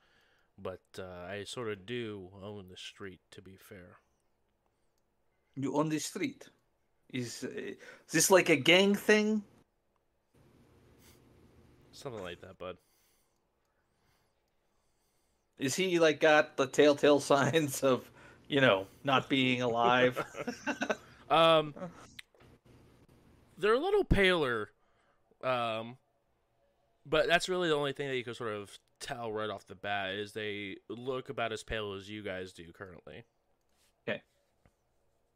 but uh, I sort of do own the street. To be fair, You own the street. Is, uh, is this like a gang thing? something like that, bud. Is he like got the telltale [LAUGHS] signs of, you know, not being alive? [LAUGHS] Um, they're a little paler, um, but that's really the only thing that you can sort of tell right off the bat is they look about as pale as you guys do currently. Okay.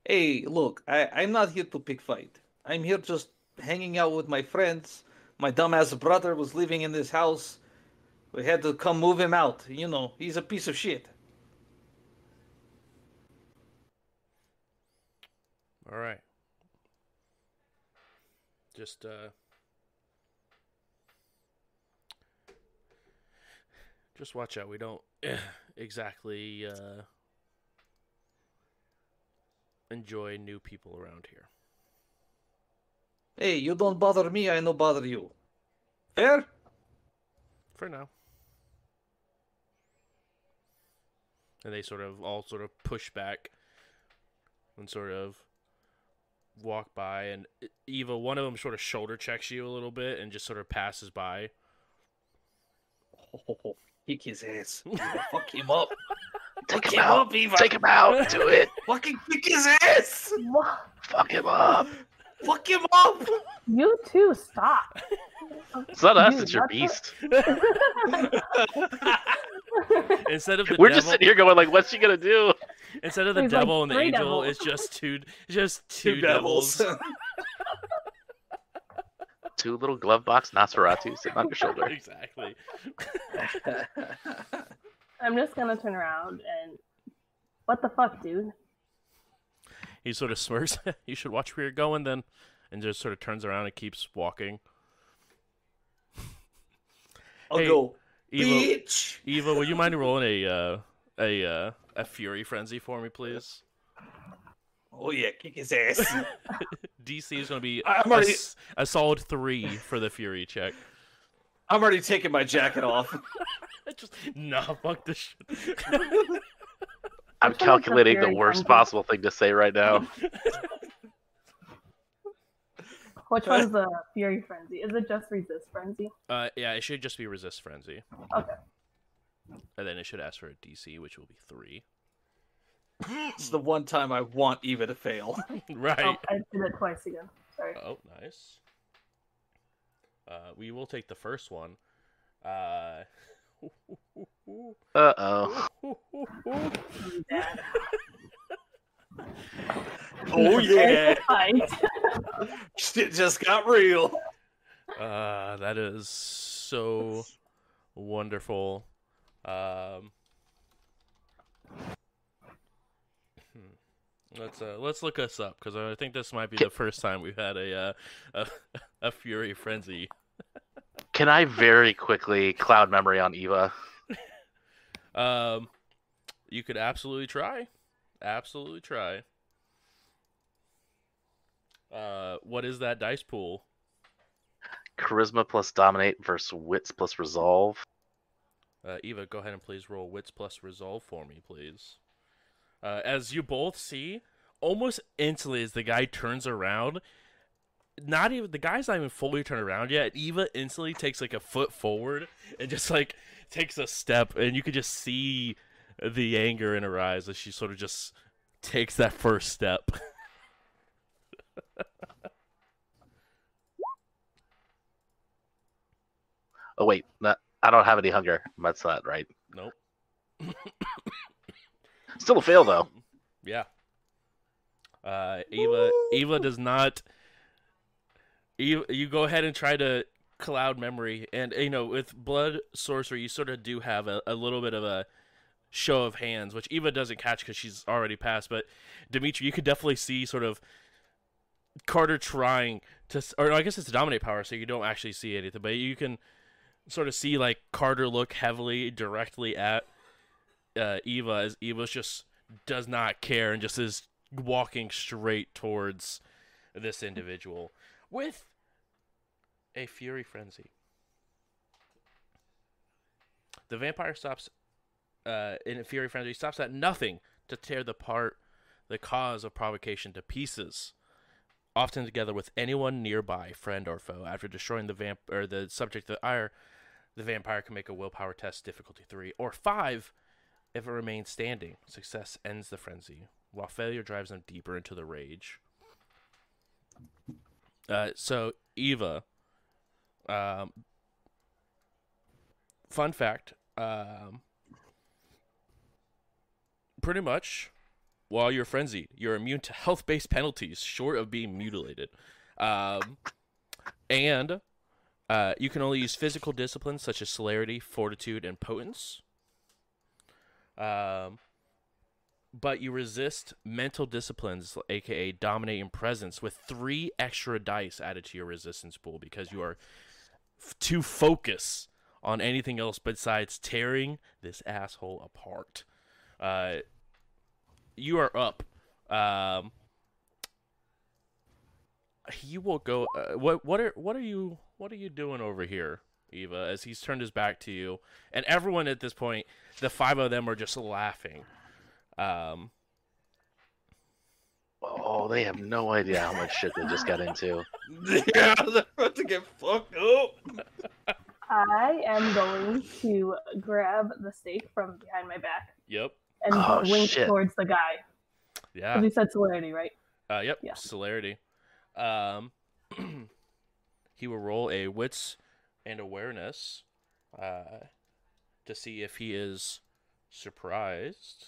Hey, look, I, I'm not here to pick fight. I'm here just hanging out with my friends. My dumbass brother was living in this house. We had to come move him out. You know, he's a piece of shit. All right. Just uh Just watch out. We don't [CLEARS THROAT] exactly uh enjoy new people around here. Hey, you don't bother me, I no bother you. Fair? For now. And they sort of all sort of push back and sort of walk by and Eva one of them sort of shoulder checks you a little bit and just sort of passes by. Oh, kick his ass. [LAUGHS] Fuck him up. Take Fuck him him out. up, Eva. Take him out. Do it. [LAUGHS] Fucking kick his ass. Fuck him up. Fuck him up. You too, stop. It's not us. Dude, It's your what the- beast. [LAUGHS] Instead of the We're devil, just sitting here going like, "What's she gonna do?" instead of the There's, like, devil and the angel, devils. it's just two just two, Two devils. devils. Two little glove box Nosferatu sitting on your shoulder. [LAUGHS] exactly. [LAUGHS] I'm just gonna turn around and what the fuck, dude? He sort of smirks. [LAUGHS] you should watch where you're going then and just sort of turns around and keeps walking. I'll Hey, go. Eva, Bitch. Eva, would you mind rolling a uh, a uh, a fury frenzy for me, please? Oh yeah, kick his ass. [LAUGHS] DC is going to be I'm a, already- s- a solid three for the fury check. I'm already taking my jacket off. [LAUGHS] Just nah, fuck this shit. I'm Which one is the calculating the worst Frenzy? possible thing to say right now. [LAUGHS] Which one's the Fury Frenzy? Is it just Resist Frenzy? uh, yeah, it should just be resist frenzy, Okay. and then it should ask for a DC, which will be three. It's the one time I want Eva to fail. [LAUGHS] right. Oh, I did it twice again. Sorry. Oh, nice. Uh, we will take the first one. Uh, [LAUGHS] Uh [LAUGHS] oh. I'm dead. oh yeah, Fight. shit just got real. uh, that is so wonderful. Um. Let's uh, let's look us up because I think this might be the first time we've had a uh, [LAUGHS] a, a fury frenzy. Can I very quickly cloud memory on Eva? Um, you could absolutely try, absolutely try. Uh, what is that dice pool? Charisma plus dominate versus wits plus resolve. Uh, Eva, go ahead and please roll wits plus resolve for me, please. Uh, as you both see, almost instantly as the guy turns around, not even the guy's not even fully turned around yet. Eva instantly takes like a foot forward and just like takes a step, and you could just see the anger in her eyes as she sort of just takes that first step. [LAUGHS] Oh wait, not, I don't have any hunger. That's not right. nope. [COUGHS] [COUGHS] Still a fail though. Yeah. Uh, Eva Eva does not. You you go ahead and try to cloud memory, and you know with blood sorcery, you sort of do have a, a little bit of a show of hands, which Eva doesn't catch because she's already passed. But Dimitri, you could definitely see sort of Carter trying to, or I guess it's a dominate power, so you don't actually see anything, but you can sort of see like Carter look heavily directly at uh, Eva as Eva just does not care and just is walking straight towards this individual with a fury frenzy. The vampire stops uh, in a fury frenzy, stops at nothing to tear the part the cause of provocation to pieces, often together with anyone nearby, friend or foe. After destroying the vamp or the subject of the ire, the vampire can make a willpower test difficulty three or five if it remains standing. Success ends the frenzy, while failure drives them deeper into the rage. Uh, so Eva, um, fun fact, um, pretty much while you're frenzied, you're immune to health-based penalties short of being mutilated, um, and uh, you can only use physical disciplines such as celerity, fortitude, and potence. Um, but you resist mental disciplines, aka dominating presence, with three extra dice added to your resistance pool because you are f- too focus on anything else besides tearing this asshole apart. Uh, you are up. Um, he will go. Uh, what what are what are you what are you doing over here, Eva? As he's turned his back to you, and everyone at this point, the five of them are just laughing. Um, Oh, they have no idea how much shit they just got into. [LAUGHS] yeah, they're about to get fucked up. I am going to grab the stake from behind my back yep. and Oh, wink shit. towards the guy. Yeah. Because he said celerity, right? Uh, yep. Yeah. Celerity. Um, [CLEARS THROAT] he will roll a wits and awareness uh, to see if he is surprised.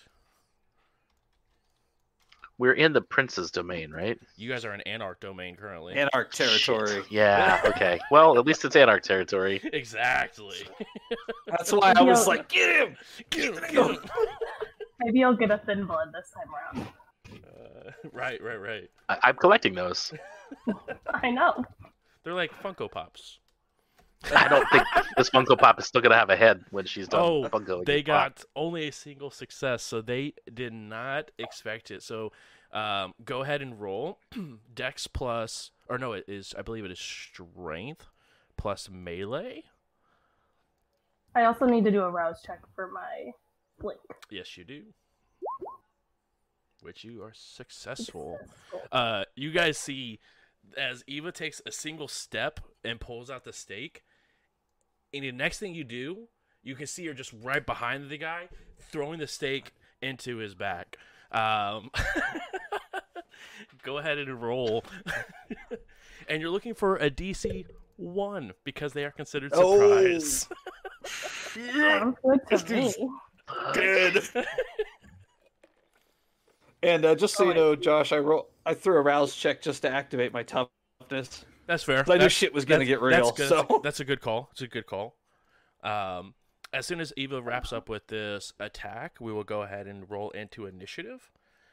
We're in the prince's domain, right? You guys are in Anarch domain currently. Anarch territory. Shit. [LAUGHS] Yeah. Okay. Well, at least it's Anarch territory. [LAUGHS] exactly. That's why I was like, get him! Get him, Get get him! him. [LAUGHS] Maybe I'll get a thin blood this time around. Uh, right, right, right. I- I'm collecting those. I know. They're like Funko Pops. I don't think this Funko Pop is still gonna have a head when she's done. Oh, Funko they Pop. got only a single success, so they did not expect it. So, um, go ahead and roll [CLEARS THROAT] Dex plus, or no, it is. I believe it is Strength plus Melee. I also need to do a rouse check for my blink. Yes, you do. Which you are successful. Successful. Uh, you guys see as Eva takes a single step and pulls out the stake, and the next thing you do, you can see her just right behind the guy, throwing the stake into his back. Um, [LAUGHS] go ahead and roll, [LAUGHS] and you're looking for a DC one because they are considered Oh. surprise. Sounds good This to me. dude's- Good. And uh, just so Oh, you wait. know, Josh, I roll, I threw a rouse check just to activate my toughness. That's fair. I knew shit was gonna get real. That's, good. so that's, a, that's a good call. It's a good call. Um, as soon as Eva wraps up with this attack, we will go ahead and roll into initiative.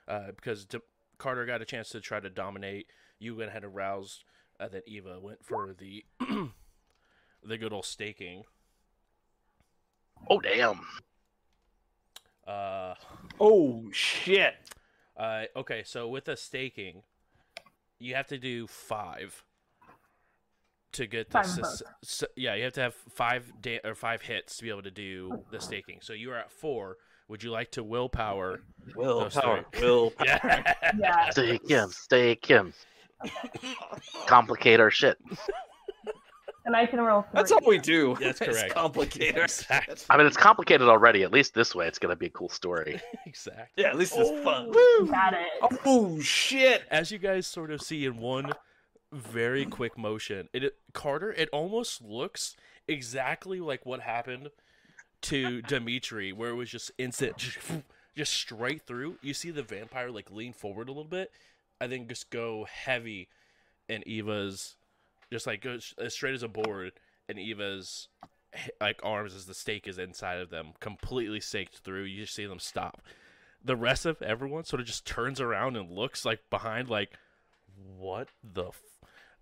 Uh, because D- Carter got a chance to try to dominate. You went ahead and roused. Uh, that Eva went for the [CLEARS THROAT] the good old staking. Oh damn! Uh, oh shit. uh, okay, so with a staking, you have to do five to get the Five sus- bucks. s- yeah, you have to have five da- or five hits to be able to do the staking. So you are at four. Would you like to willpower? Willpower. three. Willpower. [LAUGHS] Yeah. Yeah. Stake him. Stake him. Complicate our shit. And I can roll three. That's all we do. That's [LAUGHS] It's correct. complicated. Exactly. I mean, it's complicated already. At least this way, it's gonna be a cool story. [LAUGHS] exactly. Yeah, at least it's fun. Got it. Oh shit. As you guys sort of see in one very quick motion, it, it Carter, it almost looks exactly like what happened to Dimitri, where it was just instant, [LAUGHS] just, straight through. You see the vampire like lean forward a little bit, and then just go heavy, and Eva's just like goes as straight as a board, and Eva's like arms as the stake is inside of them, completely staked through. You just see them stop. The rest of everyone sort of just turns around and looks like behind, like, what the?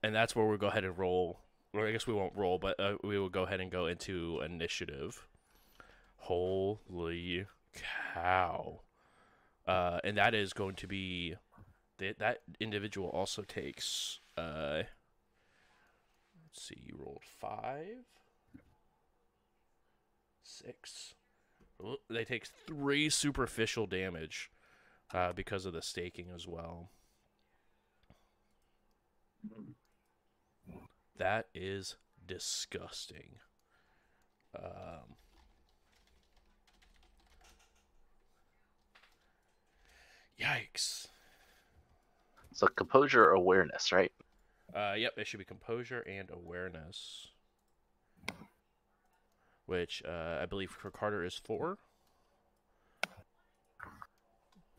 And that's where we'll go ahead and roll or I guess we won't roll, but uh, we will go ahead and go into initiative. Holy cow! Uh, and that is going to be that that individual also takes. Uh, let's see, you rolled five, six. They take three superficial damage uh, because of the staking as well. That is disgusting. Um, yikes. So composure awareness, right? Uh, yep, it should be composure and awareness. Which uh, I believe for Carter is four.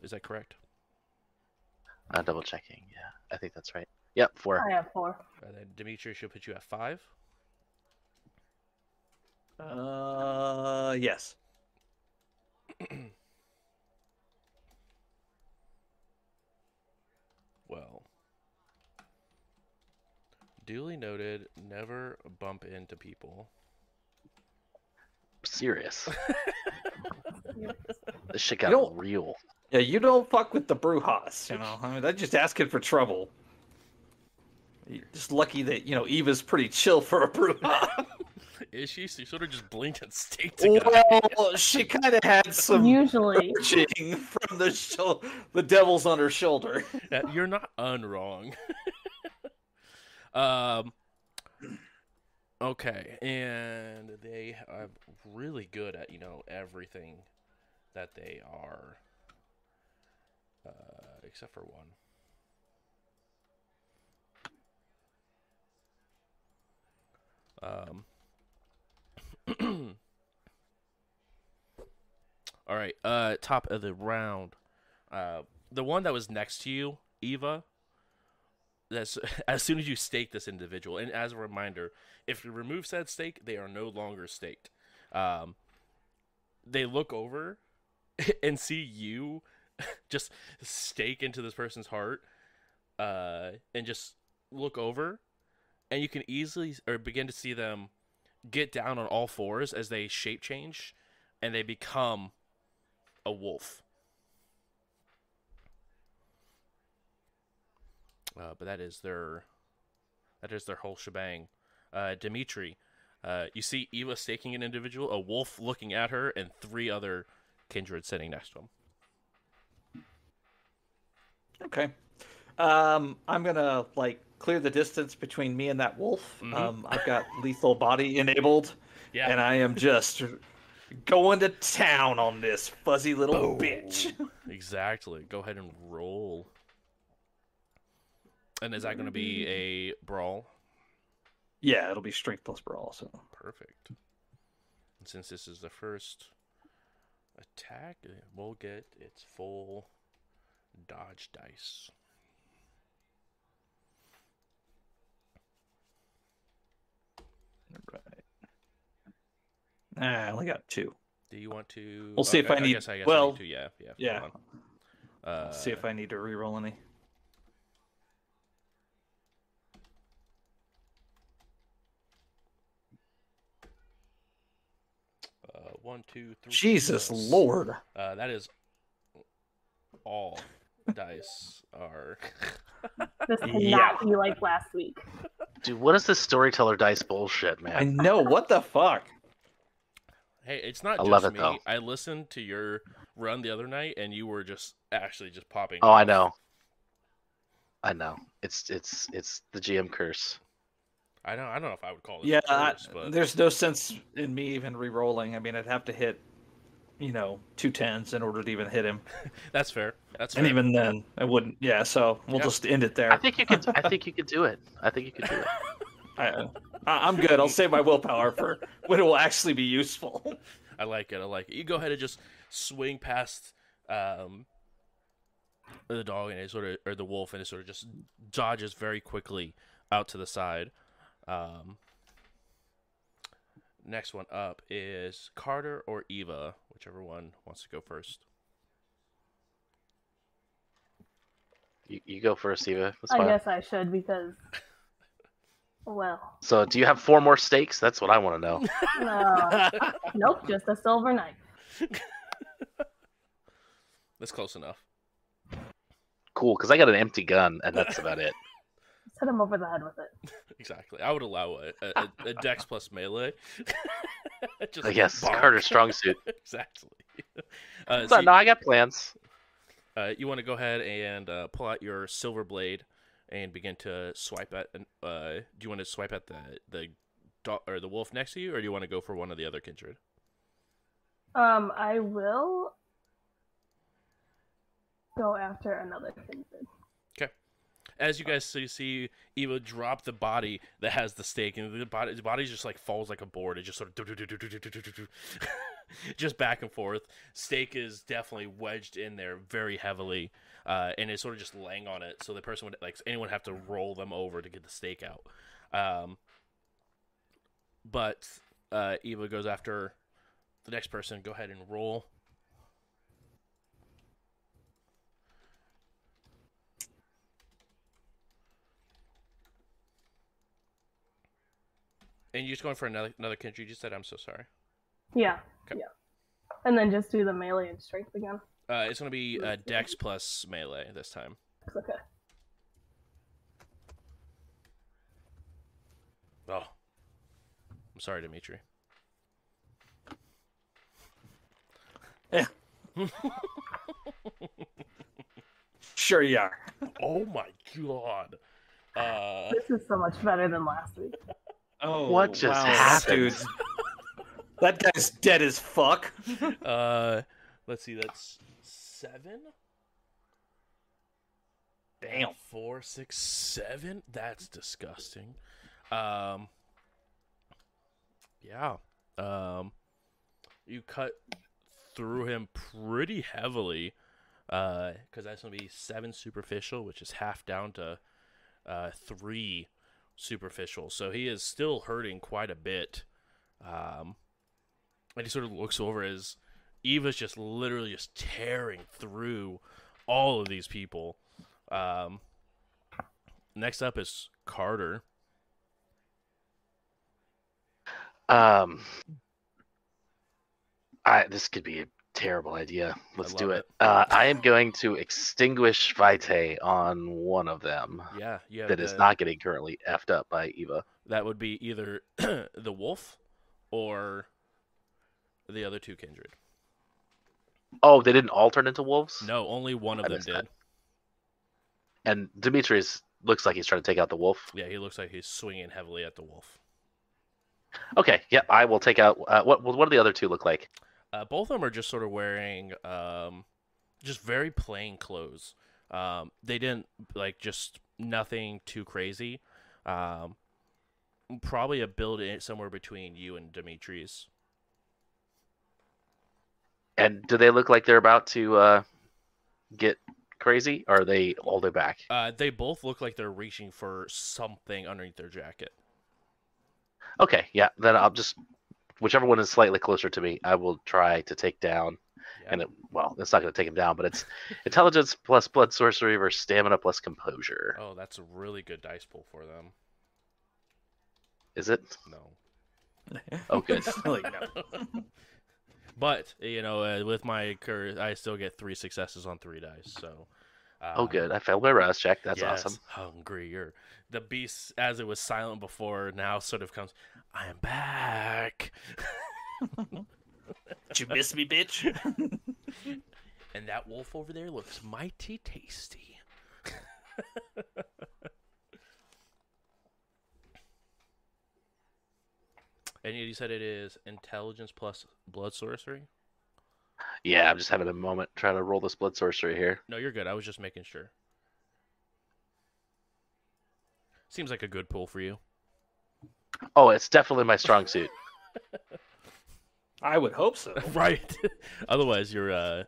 Is that correct? Uh, double checking. Yeah, I think that's right. Yep, four. I have four. And then Dimitri should put you at five. Uh, yes. [CLEARS THROAT] Well, duly noted. Never bump into people. Serious. [LAUGHS] this shit got don't- real. Yeah, you don't fuck with the Brujahs, you know. I mean, they're just asking for trouble. You're just lucky that you know Eva's pretty chill for a Brujah. [LAUGHS] Is she? So you sort of just blinked and staked a guy. well, she kind of had some Usually, urging from the shou- the devils on her shoulder. You're not unwrong. [LAUGHS] um. Okay, and they are really good at you know everything that they are, uh, except for one. Um. [CLEARS THROAT] All right. Uh, top of the round. Uh, the one that was next to you, Eva. That's [LAUGHS] as soon as you stake this individual, and as a reminder, if you remove said stake, they are no longer staked. Um, they look over [LAUGHS] and see you [LAUGHS] just stake into this person's heart, uh, and just look over, and you can easily or begin to see them get down on all fours as they shape change, and they become a wolf. Uh, but that is their that is their whole shebang. Uh, Dimitri, uh, you see Eva staking an individual, a wolf looking at her, and three other kindred sitting next to him. Okay. Um, I'm gonna like clear the distance between me and that wolf. Mhm. Um, I've got lethal body enabled, Yeah, and I am just going to town on this fuzzy little Boom. bitch. [LAUGHS] exactly. Go ahead and roll. And is that going to be a brawl? Yeah, it'll be strength plus brawl. So Perfect. And since this is the first attack, it will get its full dodge dice. Right. Ah, I only got two. Do you want to? We'll see if I need- guess, I guess I well, need to. Yeah, yeah. yeah. Uh, See if I need to reroll any. uh, one, two, three. Jesus yes. Lord. Uh, that is all [LAUGHS] dice are. [LAUGHS] this cannot Yeah. be like last week. Dude, what is this storyteller dice bullshit, man? I know what the fuck. Hey, it's not I just love it, me. though. I listened to your run the other night, and you were just actually just popping. Oh, I know. I know. It's it's it's the GM curse. I don't. I don't know if I would call it. Yeah, a I, curse, but there's no sense in me even re-rolling. I mean, I'd have to hit, you know, two tens in order to even hit him, [LAUGHS] that's fair. That's fair. and even then, I wouldn't. Yeah, so we'll Yeah. just end it there. I think you could. I think you could do it. I think you could do it. [LAUGHS] I, I- I'm good. I'll save my willpower for when it will actually be useful. [LAUGHS] I like it. I like it. You go ahead and just swing past um, the dog and it sort of, or the wolf, and it sort of just dodges very quickly out to the side. Um, next one up is Carter or Eva, whichever one wants to go first. You, you go first, Eva. That's I fine. guess I should because [LAUGHS] Well, So, do you have four more stakes? That's what I want to know. [LAUGHS] no, nope, just a silver knife. That's close enough. Cool, because I got an empty gun, and that's about it. Just hit him over the head with it. [LAUGHS] Exactly. I would allow a, a, a [LAUGHS] dex plus melee. [LAUGHS] Just I guess bonk. Carter's strong suit. exactly. Uh, So, so no, I got plans. uh, you want to go ahead and uh, pull out your silver blade and begin to swipe at. Uh, do you want to swipe at the the do- or the wolf next to you, or do you want to go for one of the other kindred? Um, I will go after another kindred. As you guys see, see Eva drop the body that has the stake, and the body the body just like falls like a board. It just sort of just back and forth. Stake is definitely wedged in there very heavily, uh, and it's sort of just laying on it. So the person would like anyone have to roll them over to get the stake out. Um, but uh, Eva goes after the next person. Go ahead and roll. And you're just going for another another country. You just said I'm so sorry. Yeah, Okay. yeah. And then just do the melee and strength again. Uh, it's going to be uh, Dex plus melee this time. Okay. Oh, I'm sorry, Dimitri. [LAUGHS] Sure you are. Oh my god. Uh, This is so much better than last week. Oh, What just wow, happened? Dude, [LAUGHS] that guy's dead as fuck. uh, let's see. That's seven. Damn. Four, six, seven. That's disgusting. Um. Yeah. Um. You cut through him pretty heavily. Uh, because that's gonna be seven superficial, which is half down to uh three superficial. So he is still hurting quite a bit. Um, and he sort of looks over as Eva's just literally just tearing through all of these people. Um, next up is Carter. Um, I this could be a terrible idea. Let's do it. it. Uh, I am going to extinguish Vitae on one of them Yeah, yeah. that is the- not getting currently effed up by Eva. That would be either [CLEARS THROAT] the wolf or the other two kindred. Oh, they didn't all turn into wolves. No, only one of I them did. that. And Demetrius looks like he's trying to take out the wolf. Yeah, he looks like he's swinging heavily at the wolf. Okay, yep, I will take out. Uh, what what do the other two look like? Uh, both of them are just sort of wearing um, just very plain clothes. Um, they didn't like just nothing too crazy. Um, probably a build in somewhere between you and Dimitri's. And do they look like they're about to uh, get crazy? Or are they all their back? Uh, they both look like they're reaching for something underneath their jacket. Okay, yeah. Then I'll just whichever one is slightly closer to me, I will try to take down. Yeah. And it, well, it's not going to take him down, but it's [LAUGHS] intelligence plus blood sorcery versus stamina plus composure. Oh, that's a really good dice pool for them. Is it? No. [LAUGHS] Oh, good. [LAUGHS] like, no. But you know, uh, with my curse, I still get three successes on three dice. So. Uh, oh, good. I failed my rouse check. That's yes, awesome. Hungrier. The beast, as it was silent before, now sort of comes. I am back, [LAUGHS] Did you miss me, bitch? [LAUGHS] and that wolf over there looks mighty tasty. [LAUGHS] and you said it is intelligence plus blood sorcery. Yeah, I'm just having a moment trying to roll this blood sorcery here. No, you're good. I was just making sure. Seems like a good pull for you. Oh, it's definitely my strong suit. [LAUGHS] I would hope so. [LAUGHS] right. [LAUGHS] Otherwise, you're uh,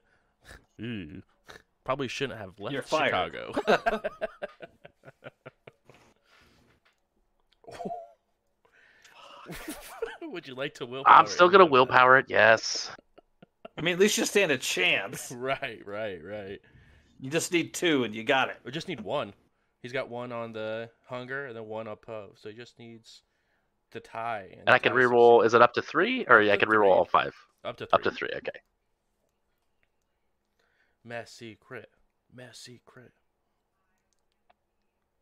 ooh, probably shouldn't have left You're fired. Chicago. Would you like to will? I'm still gonna willpower it. Yes. I mean, at least you stand a chance. [LAUGHS] Right, right, right. You just need two, and you got it. We just need one. He's got one on the hunger and then one up opposed. So he just needs to tie. And I can tie reroll. Is it up to three, or Up I can reroll three. all five? Up to three. Up to three. Okay. Messy crit. Messy crit.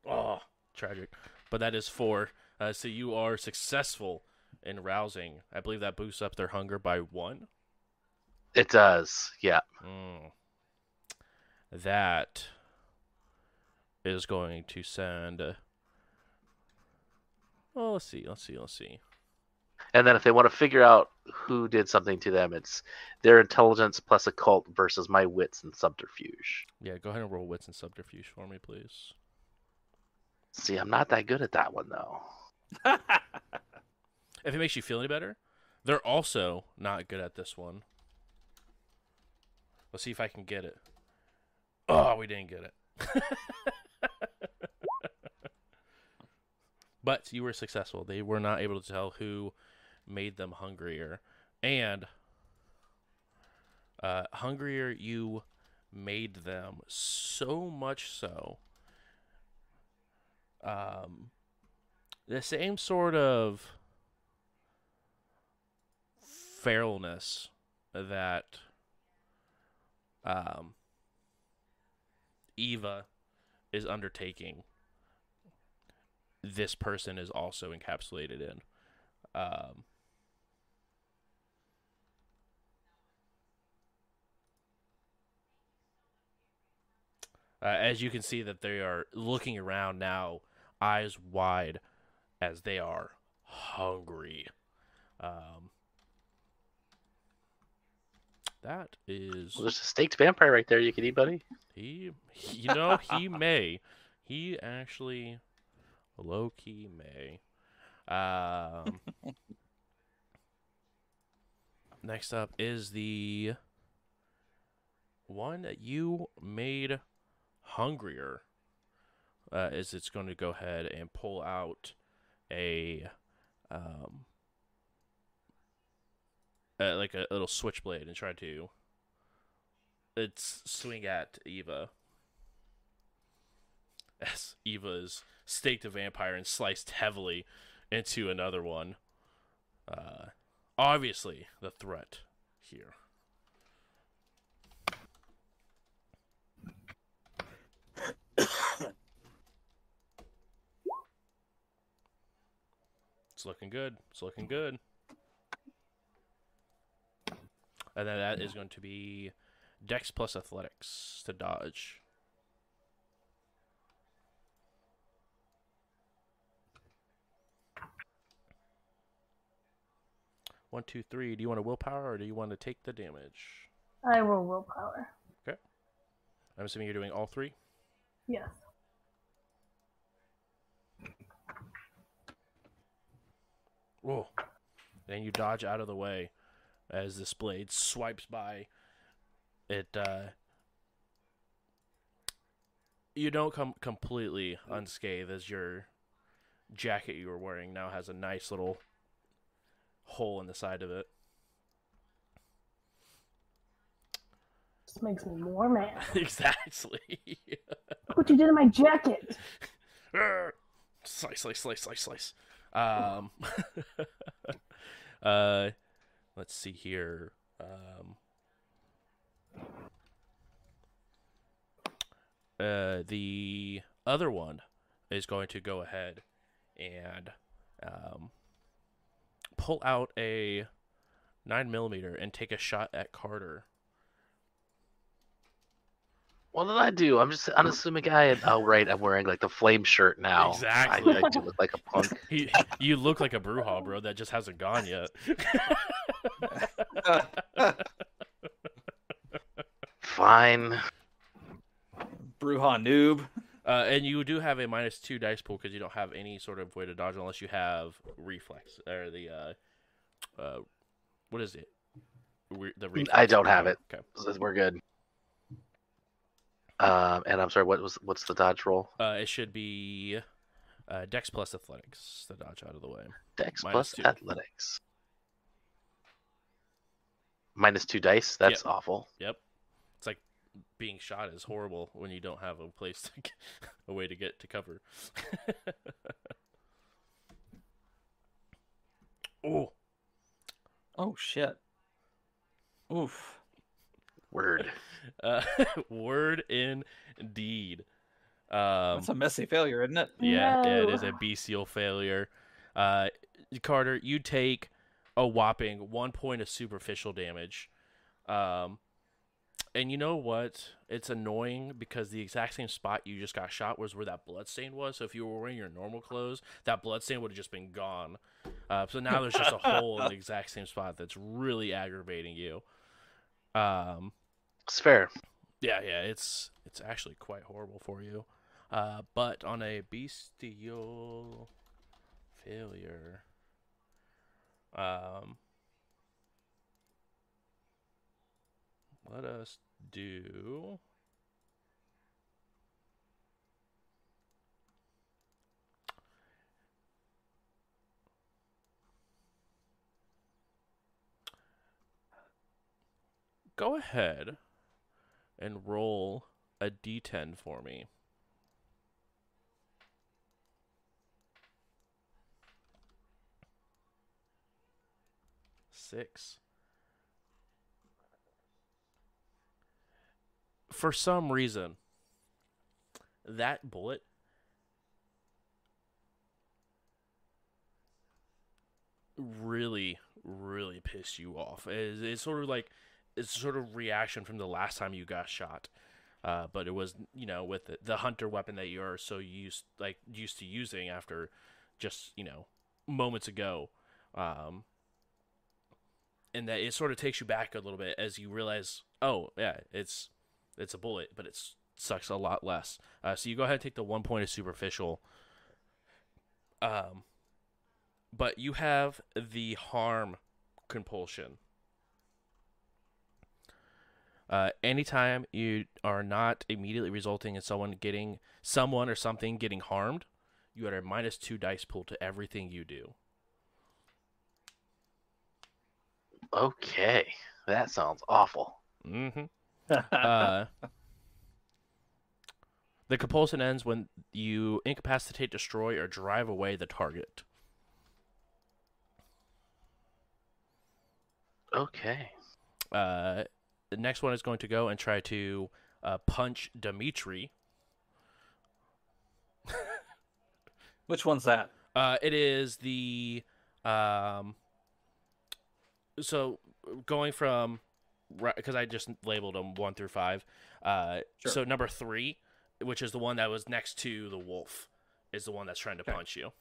Oh, tragic. But that is four. Uh, so you are successful in rousing. I believe that boosts up their hunger by one. It does. Yeah. Mm. That is going to send. Uh, oh, let's see. Let's see. Let's see. And then if they want to figure out who did something to them, it's their intelligence plus occult versus my wits and subterfuge. Yeah, go ahead and roll wits and subterfuge for me, please. See, I'm not that good at that one though. [LAUGHS] If it makes you feel any better, they're also not good at this one. Let's see if I can get it. Oh, we didn't get it. [LAUGHS] but you were successful. They were not able to tell who made them hungrier. And uh, hungrier you made them so much so. Um, the same sort of feralness that um, Eva is undertaking, this person is also encapsulated in. Um, uh, as you can see, that they are looking around now, eyes wide, as they are hungry. Um, that is Well, there's a staked vampire right there you can eat, buddy. he. You know he [LAUGHS] may. He actually, low key may. Um, [LAUGHS] next up is the one that you made hungrier. Uh, is it's going to go ahead and pull out a um, uh, like a little switchblade and try to it's swing at Eva. As Eva's staked a vampire and sliced heavily into another one. Uh, obviously, the threat here. It's looking good. It's looking good. And then that is going to be Dex plus Athletics to dodge. One, two, three. Do you want a willpower or do you want to take the damage? I will willpower. Okay. I'm assuming you're doing all three. Yes. Whoa. Then you dodge out of the way as this blade swipes by. It, uh. You don't come completely unscathed as your jacket you were wearing now has a nice little hole in the side of it. This makes me more mad. [LAUGHS] exactly. Look what you did to my jacket. [LAUGHS] Slice, slice, slice, slice, slice. Um, [LAUGHS] uh, let's see here. Um, uh, the other one is going to go ahead and um, pull out a nine millimeter and take a shot at Carter. What did I do? I'm just an unassuming guy. And, oh, right. I'm wearing like the flame shirt now. Exactly. I, I do look like a punk. [LAUGHS] He, you look like a Brujah, bro. That just hasn't gone yet. [LAUGHS] Fine. Brujah noob. Uh, and you do have a minus two dice pool because you don't have any sort of way to dodge unless you have reflex or the uh, uh, what is it? Re- the reflex. I don't have it. Okay. We're good. Um, and I'm sorry. What was what's the dodge roll? Uh, it should be uh, Dex plus Athletics The dodge out of the way. Dex Minus plus two. athletics. Minus two dice. That's awful. Yep. It's like being shot is horrible when you don't have a place [LAUGHS] to get, a way to get to cover. [LAUGHS] oh, Oh shit. Oof. Word. [LAUGHS] uh, word indeed. Um, That's a messy failure, isn't it? Yeah, yeah, it No. is a bestial failure. Uh, Carter, you take a whopping one point of superficial damage. Um, and you know what? It's annoying because the exact same spot you just got shot was where that bloodstain was. So if you were wearing your normal clothes, that bloodstain would have just been gone. Uh, so now there's just a hole in the [LAUGHS] exact same spot that's really aggravating you. Um, It's fair. yeah, yeah, it's it's actually quite horrible for you. Uh, but on a bestial failure, um, let us do. Go ahead and roll a d10 for me. Six. For some reason, that bullet really, really pissed you off. It's, it's sort of like it's sort of reaction from the last time you got shot. Uh, but it was you know with the, the hunter weapon that you're so used like used to using after just you know moments ago um, and that it sort of takes you back a little bit as you realize oh yeah it's it's a bullet but it sucks a lot less. Uh, so you go ahead and take the one point of superficial. Um, but you have the harm compulsion. Uh, anytime you are not immediately resulting in someone getting someone or something getting harmed, you add a minus two dice pool to everything you do. Okay. That sounds awful. Mm-hmm. [LAUGHS] Uh, the compulsion ends when you incapacitate, destroy, or drive away the target. Okay. Uh, the next one is going to go and try to uh, punch Dimitri. [LAUGHS] Which one's that? Uh, it is the um. So going from because I just labeled them one through five. Uh, Sure. so number three, which is the one that was next to the wolf, is the one that's trying to Okay. punch you.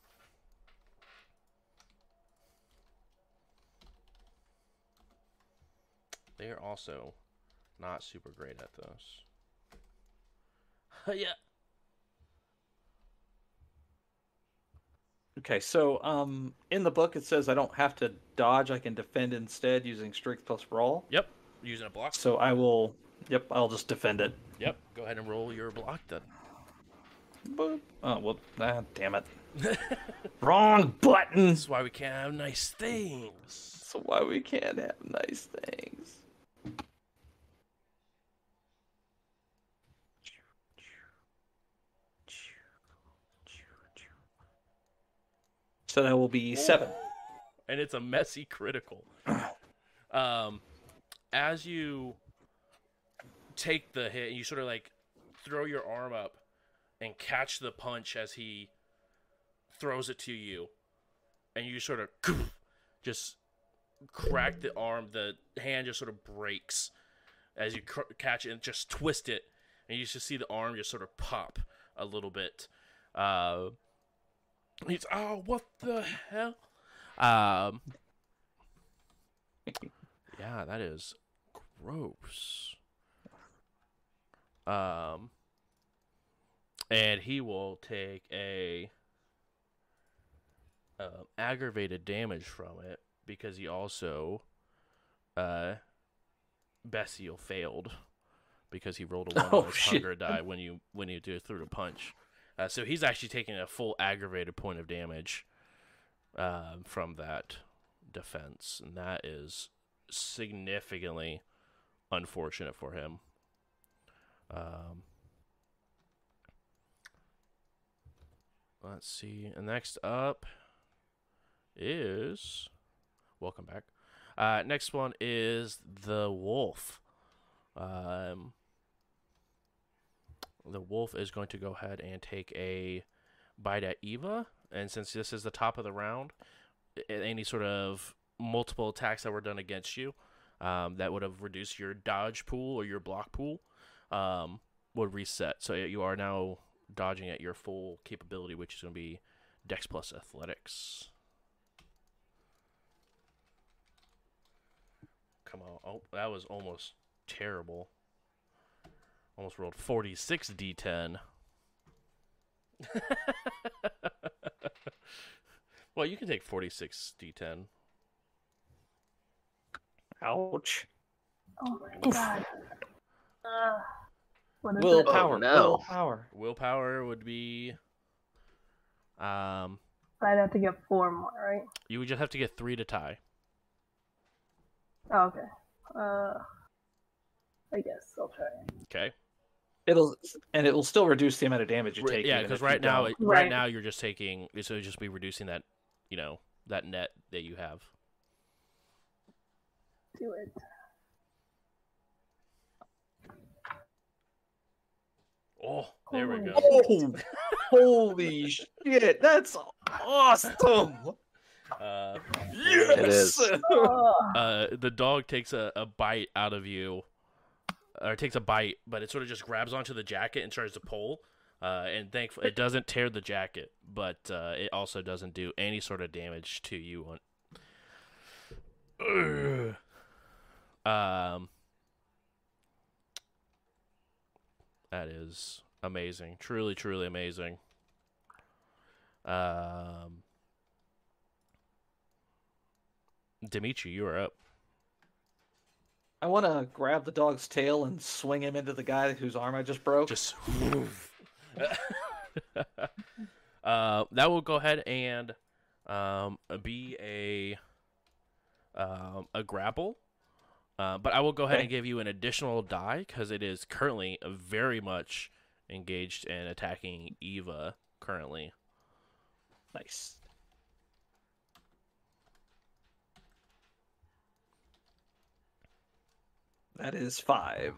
They are also not super great at this. [LAUGHS] yeah. Okay, so um, in the book it says I don't have to dodge; I can defend instead using strength plus brawl. Yep. Using a block. So I will. Yep, I'll just defend it. Yep. Go ahead and roll your block then. Boop. Oh well, ah, damn it! [LAUGHS] Wrong button. That's why we can't have nice things. So why we can't have nice things? So that will be seven. And it's a messy critical. [CLEARS THROAT] um, as you take the hit, and you sort of like throw your arm up and catch the punch as he throws it to you, and you sort of [CLEARS THROAT] just crack the arm. The hand just sort of breaks as you cr- catch it and just twist it, and you just see the arm just sort of pop a little bit. Uh, he's oh, what the hell? Um, yeah, that is gross. Um, and he will take a um, aggravated damage from it because he also uh Bestial failed because he rolled a one Oh, on his shit. hunger die when you when you do through the punch. Uh, so he's actually taking a full aggravated point of damage um, from that defense, and that is significantly unfortunate for him. Um, let's see. And next up is welcome back. Uh, next one is the wolf. Um, the wolf is going to go ahead and take a bite at Eva, and since this is the top of the round, any sort of multiple attacks that were done against you um, that would have reduced your dodge pool or your block pool um, would reset. So you are now dodging at your full capability, which is going to be Dex plus Athletics. Come on. Oh, that was almost terrible. Almost rolled 46 d10. [LAUGHS] well, you can take 46 d10. Ouch. Oh my god. Uh, what is it? Willpower. Oh, no. Willpower. Willpower would be. Um, I'd have to get four more, right? you would just have to get three to tie. Oh, okay. Uh, I guess I'll try. Okay. It'll and it will still reduce the amount of damage you take. yeah, because right now, right. Right. now you're just taking. So it'd just be reducing that, you know, that net that you have. Do it. Oh, there we go. Oh, holy shit! That's awesome. [LAUGHS] Uh, Yes. It is. Uh, the dog takes a, a bite out of you, or takes a bite, but it sort of just grabs onto the jacket and tries to pull. Uh, and thankfully, it doesn't tear the jacket, but uh, it also doesn't do any sort of damage to you. On... um, that is amazing, truly, truly amazing. Um, Dimitri, you are up. I want to grab the dog's tail and swing him into the guy whose arm I just broke. Just [LAUGHS] uh, that will go ahead and um, be a um, a grapple. Uh, but I will go ahead Okay. and give you an additional die because it is currently very much engaged in attacking Eva currently. nice. That is five.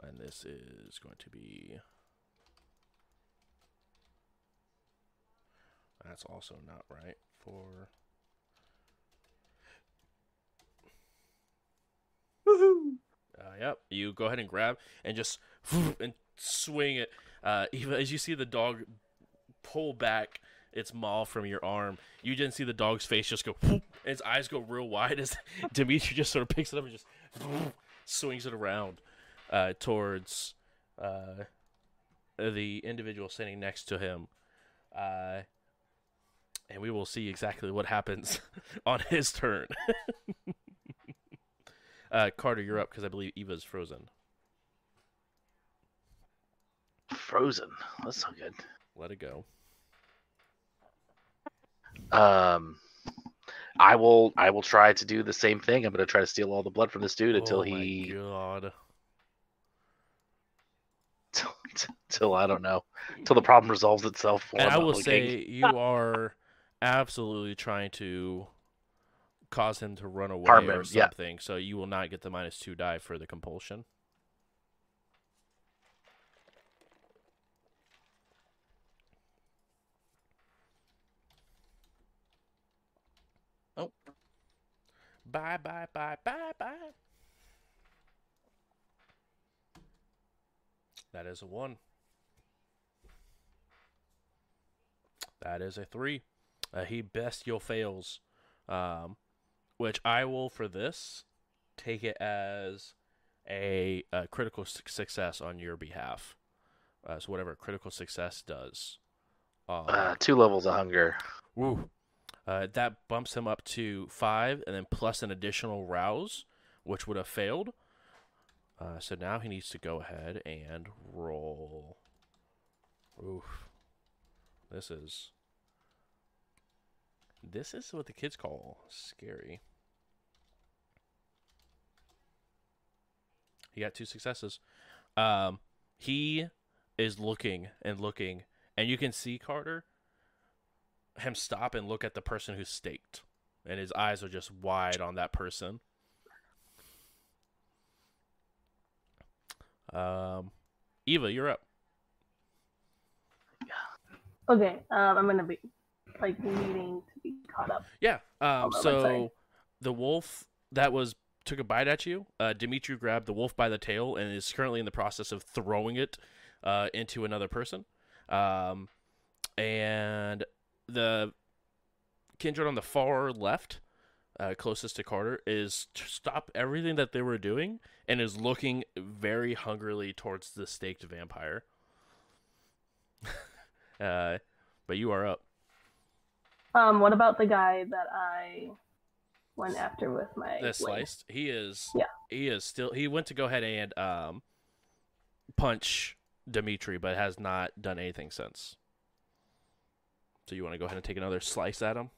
And this is going to be. That's also not right for. Woohoo! Uh, yep. You go ahead and grab and just [LAUGHS] and swing it. Uh, even as you see the dog pull back its maw from your arm, you didn't see the dog's face just go. [LAUGHS] its eyes go real wide as [LAUGHS] Dimitri just sort of picks it up and just swings it around uh, towards uh, the individual sitting next to him. Uh, and we will see exactly what happens [LAUGHS] on his turn. [LAUGHS] uh, Carter, you're up because I believe Eva's frozen. Frozen. That's so good. Let it go. Um, I will. I will try to do the same thing. I'm going to try to steal all the blood from this dude until oh my he, God. [LAUGHS] till, till I don't know, till the problem resolves itself. And I'm I not will looking. say you ah. are absolutely trying to cause him to run away Harm or him, yeah. something, so you will not get the minus two die for the compulsion. Bye bye bye bye bye. That is a one. That is a three. Uh, he bestial fails, um, which I will for this take it as a, a critical su- success on your behalf. Uh, so whatever critical success does, um, Uh, two levels of hunger. Woo. Uh, that bumps him up to five, and then plus an additional rouse, which would have failed. Uh, so now he needs to go ahead and roll. Oof. This is. This is what the kids call scary. He got two successes. Um, he is looking and looking, and you can see Carter him stop and look at the person who's staked, and his eyes are just wide on that person. Um, Eva, you're up. Okay, um, I'm gonna be like needing to be caught up. Yeah. Um, on so the wolf that was took a bite at you. Uh, Dimitri grabbed the wolf by the tail and is currently in the process of throwing it uh, into another person. Um, and the kindred on the far left, uh, closest to Carter, is to stop everything that they were doing and is looking very hungrily towards the staked vampire. [LAUGHS] uh, but you are up. Um, what about the guy that I went after with my the sliced. He is. Yeah. He is still. He went to go ahead and um, punch Dimitri, but has not done anything since. So you want to go ahead and take another slice at him?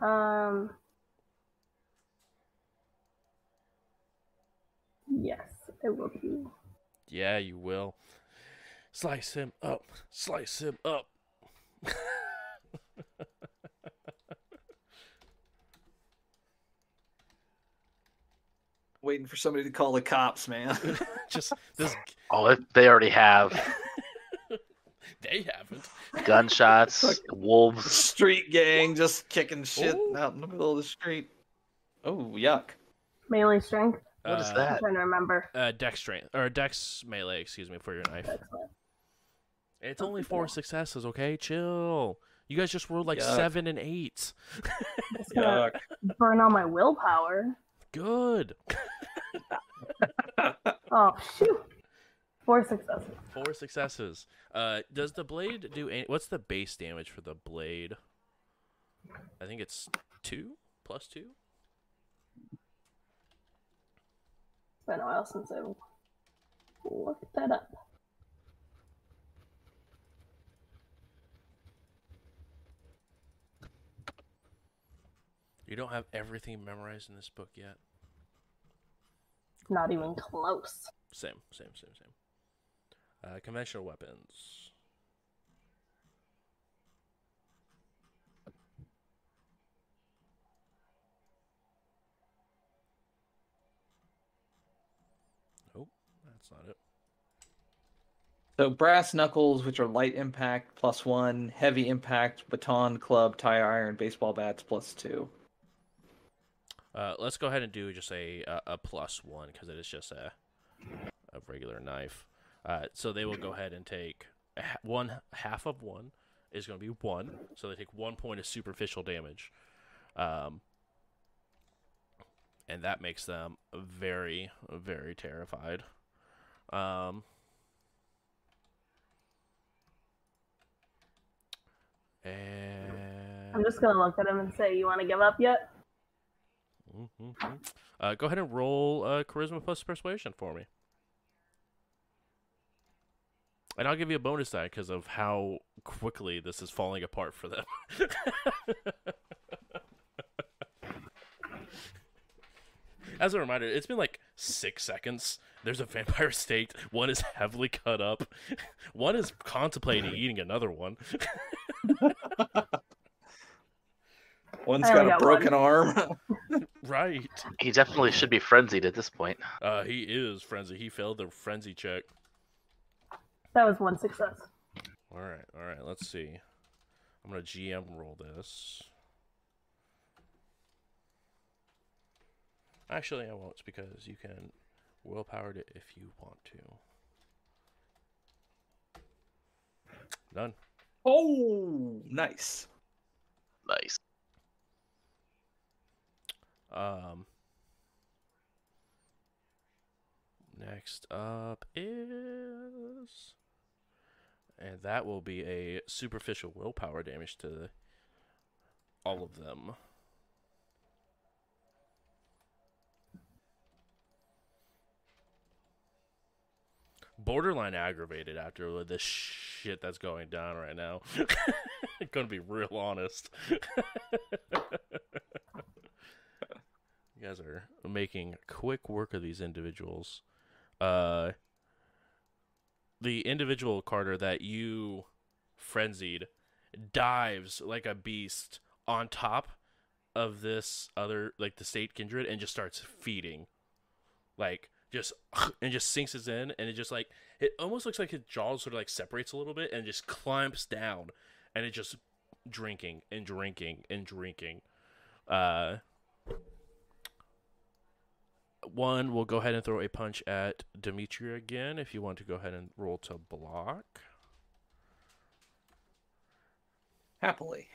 Um. Yes, it will be. Yeah, you will. Slice him up. Slice him up. Waiting for somebody to call the cops, man. [LAUGHS] Just [LAUGHS] this. Oh, they already have [LAUGHS] [LAUGHS] They haven't. gunshots, wolves. street gang just kicking shit Ooh. out in the middle of the street. Oh, yuck. Melee strength. What is Uh, I'm that? trying to remember. Uh, dex strength or dex melee. Excuse me for your knife. It's only four successes. Okay, chill. You guys just rolled like Yuck. seven and eight. Yuck. burn all my willpower. Good. Oh shoot! Four successes. Four successes. Uh, does the blade do any? What's the base damage for the blade? I think it's two plus two. It's been a while since I looked that up. You don't have everything memorized in this book yet. Not even close. Same, same, same, same. Uh, conventional weapons. Nope, that's not it. So brass knuckles, which are light impact, plus one. Heavy impact, baton, club, tire iron, baseball bats, plus two. Uh, let's go ahead and do just a a, a plus one because it is just a a regular knife. Uh, so they will go ahead and take one half of one is going to be one, so they take one point of superficial damage, um, and that makes them very very terrified. Um, and I'm just gonna look at him and say, "You want to give up yet?" Mhm. Uh, go ahead and roll uh, charisma plus persuasion for me. And I'll give you a bonus die because of how quickly this is falling apart for them. [LAUGHS] As a reminder, it's been like six seconds. There's a vampire staked. One is heavily cut up. [LAUGHS] One is contemplating eating another one. [LAUGHS] One's I got only a got broken arm. right. He definitely should be frenzied at this point. Uh, he is frenzied. He failed the frenzy check. That was one success. All right, all right. Let's see. I'm gonna GM roll this. Actually, I won't because you can willpower it if you want to. Done. oh, nice. Nice. Um. Next up is, and that will be a superficial willpower damage to all of them. Borderline aggravated after this shit that's going down right now. [LAUGHS] Gonna be real honest. [LAUGHS] You guys are making quick work of these individuals. Uh, the individual Carter that you frenzied dives like a beast on top of this other like the state kindred and just starts feeding. Like just [LAUGHS] and just sinks his in and it just like it almost looks like his jaws sort of like separates a little bit and just clamps down and it just drinking and drinking and drinking. Uh one will go ahead and throw a punch at Dimitri again if you want to go ahead and roll to block. Happily.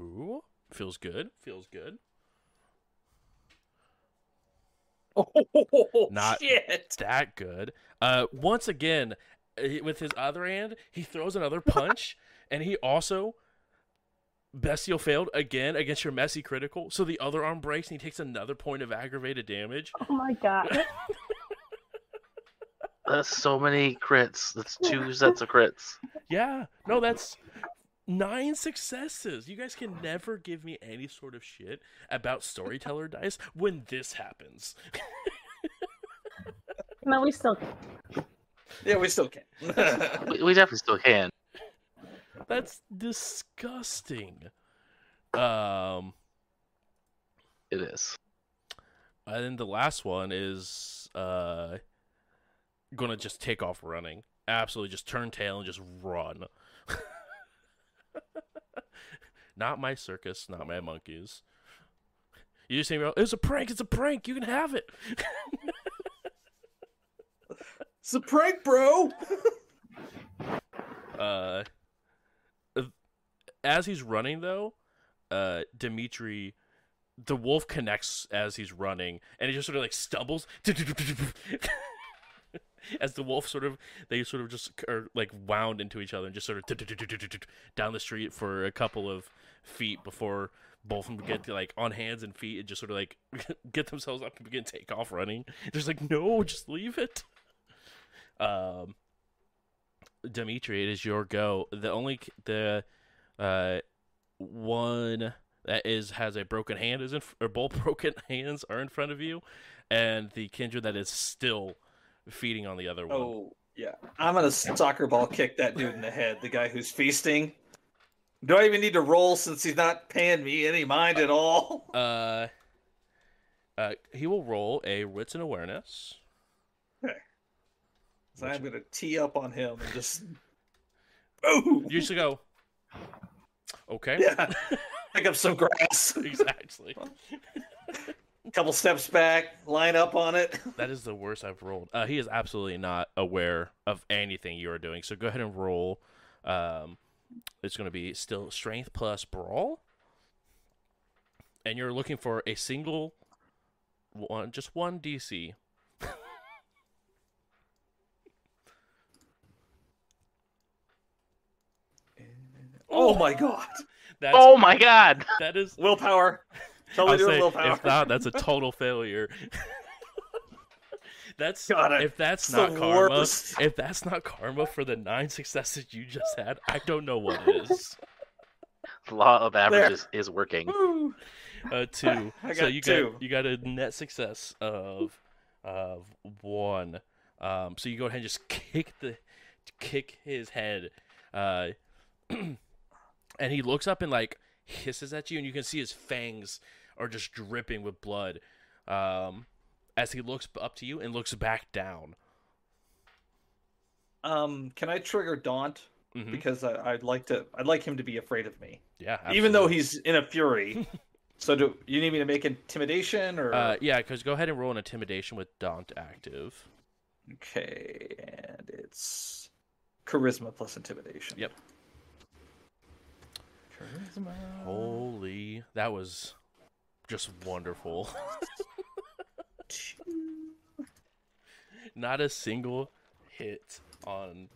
Ooh, feels good. Feels good. Oh, [LAUGHS] Not- shit. That good. Uh, once again, with his other hand, he throws another punch, and he also bestial failed again against your messy critical. So the other arm breaks, and he takes another point of aggravated damage. Oh my god. [LAUGHS] That's so many crits. That's two sets of crits. Yeah, no, that's nine successes. You guys can never give me any sort of shit about storyteller dice when this happens. no, we still can. Yeah, we still can. We, we definitely still can. That's disgusting. Um, It is. and then the last one is uh gonna just take off running. Absolutely, just turn tail and just run. [LAUGHS] not my circus, not my monkeys. You just say, "It's a prank! It's a prank! You can have it." it's a prank, bro. [LAUGHS] uh, as he's running though, uh, Dimitri, the wolf connects as he's running, and he just sort of like stumbles. [LAUGHS] As the wolf sort of, they sort of just are like wound into each other and just sort of down the street for a couple of feet before both of them get like on hands and feet and just sort of like [LAUGHS] get themselves up and begin take off running. There's like, no, just leave it. Um, Dimitri, it is your go. The only the uh one that is has a broken hand is in or both [LAUGHS] broken hands are in front of you, and the kindred that is still feeding on the other one. Oh, yeah. I'm gonna soccer ball kick that dude in the head. The guy who's feasting. Do I even need to roll since he's not paying me any mind at all? [LAUGHS] Uh, uh, he will roll a wits and awareness. Okay. So I'm gonna tee up on him and just. [LAUGHS] Boom! You should go. Okay. Yeah. [LAUGHS] Pick up some grass. exactly. [LAUGHS] couple steps back, line up on it. [LAUGHS] That is the worst I've rolled. Uh, he is absolutely not aware of anything you are doing. So go ahead and roll. Um, it's going to be still strength plus brawl, and you're looking for a single one, just one DC. Oh my god! That's Oh my god! that is. Willpower. I'll Totally doing say, willpower. if not, that's a [LAUGHS] total failure. [LAUGHS] that's God, if that's not karma. worst. If that's not karma for the nine successes you just had, I don't know what is. The law of averages is working. Woo. Uh, two. [LAUGHS] I so got you two. got you got a net success of of one. Um, so you go ahead and just kick the kick his head, uh, [CLEARS THROAT] and he looks up and like hisses at you, and you can see his fangs are just dripping with blood. Um, as he looks up to you and looks back down. Um, can I trigger Daunt Mhm. because I, I'd like to. I'd like him to be afraid of me, Yeah, even though he's in a fury. [LAUGHS] so do you need me to make intimidation or? Uh, yeah, because go ahead and roll an intimidation with Daunt active. Okay, and it's charisma plus intimidation. Yep. Charisma. Holy, that was just wonderful. Not a single hit on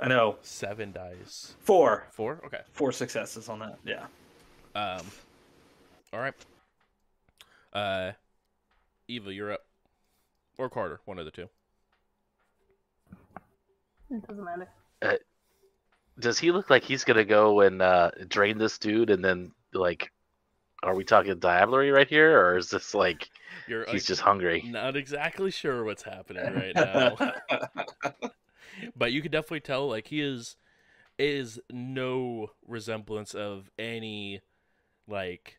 I know. seven dice. Four. Four? Okay. Four successes on that. Yeah. Um. All right. Uh, Eva, you're up. Or Carter, one of the two. It doesn't matter. Does he look like he's gonna go and uh, drain this dude and then like are we talking diablerie right here or is this like You're he's just hungry? not exactly sure what's happening right [LAUGHS] now. [LAUGHS] but you could definitely tell like he is is no resemblance of any like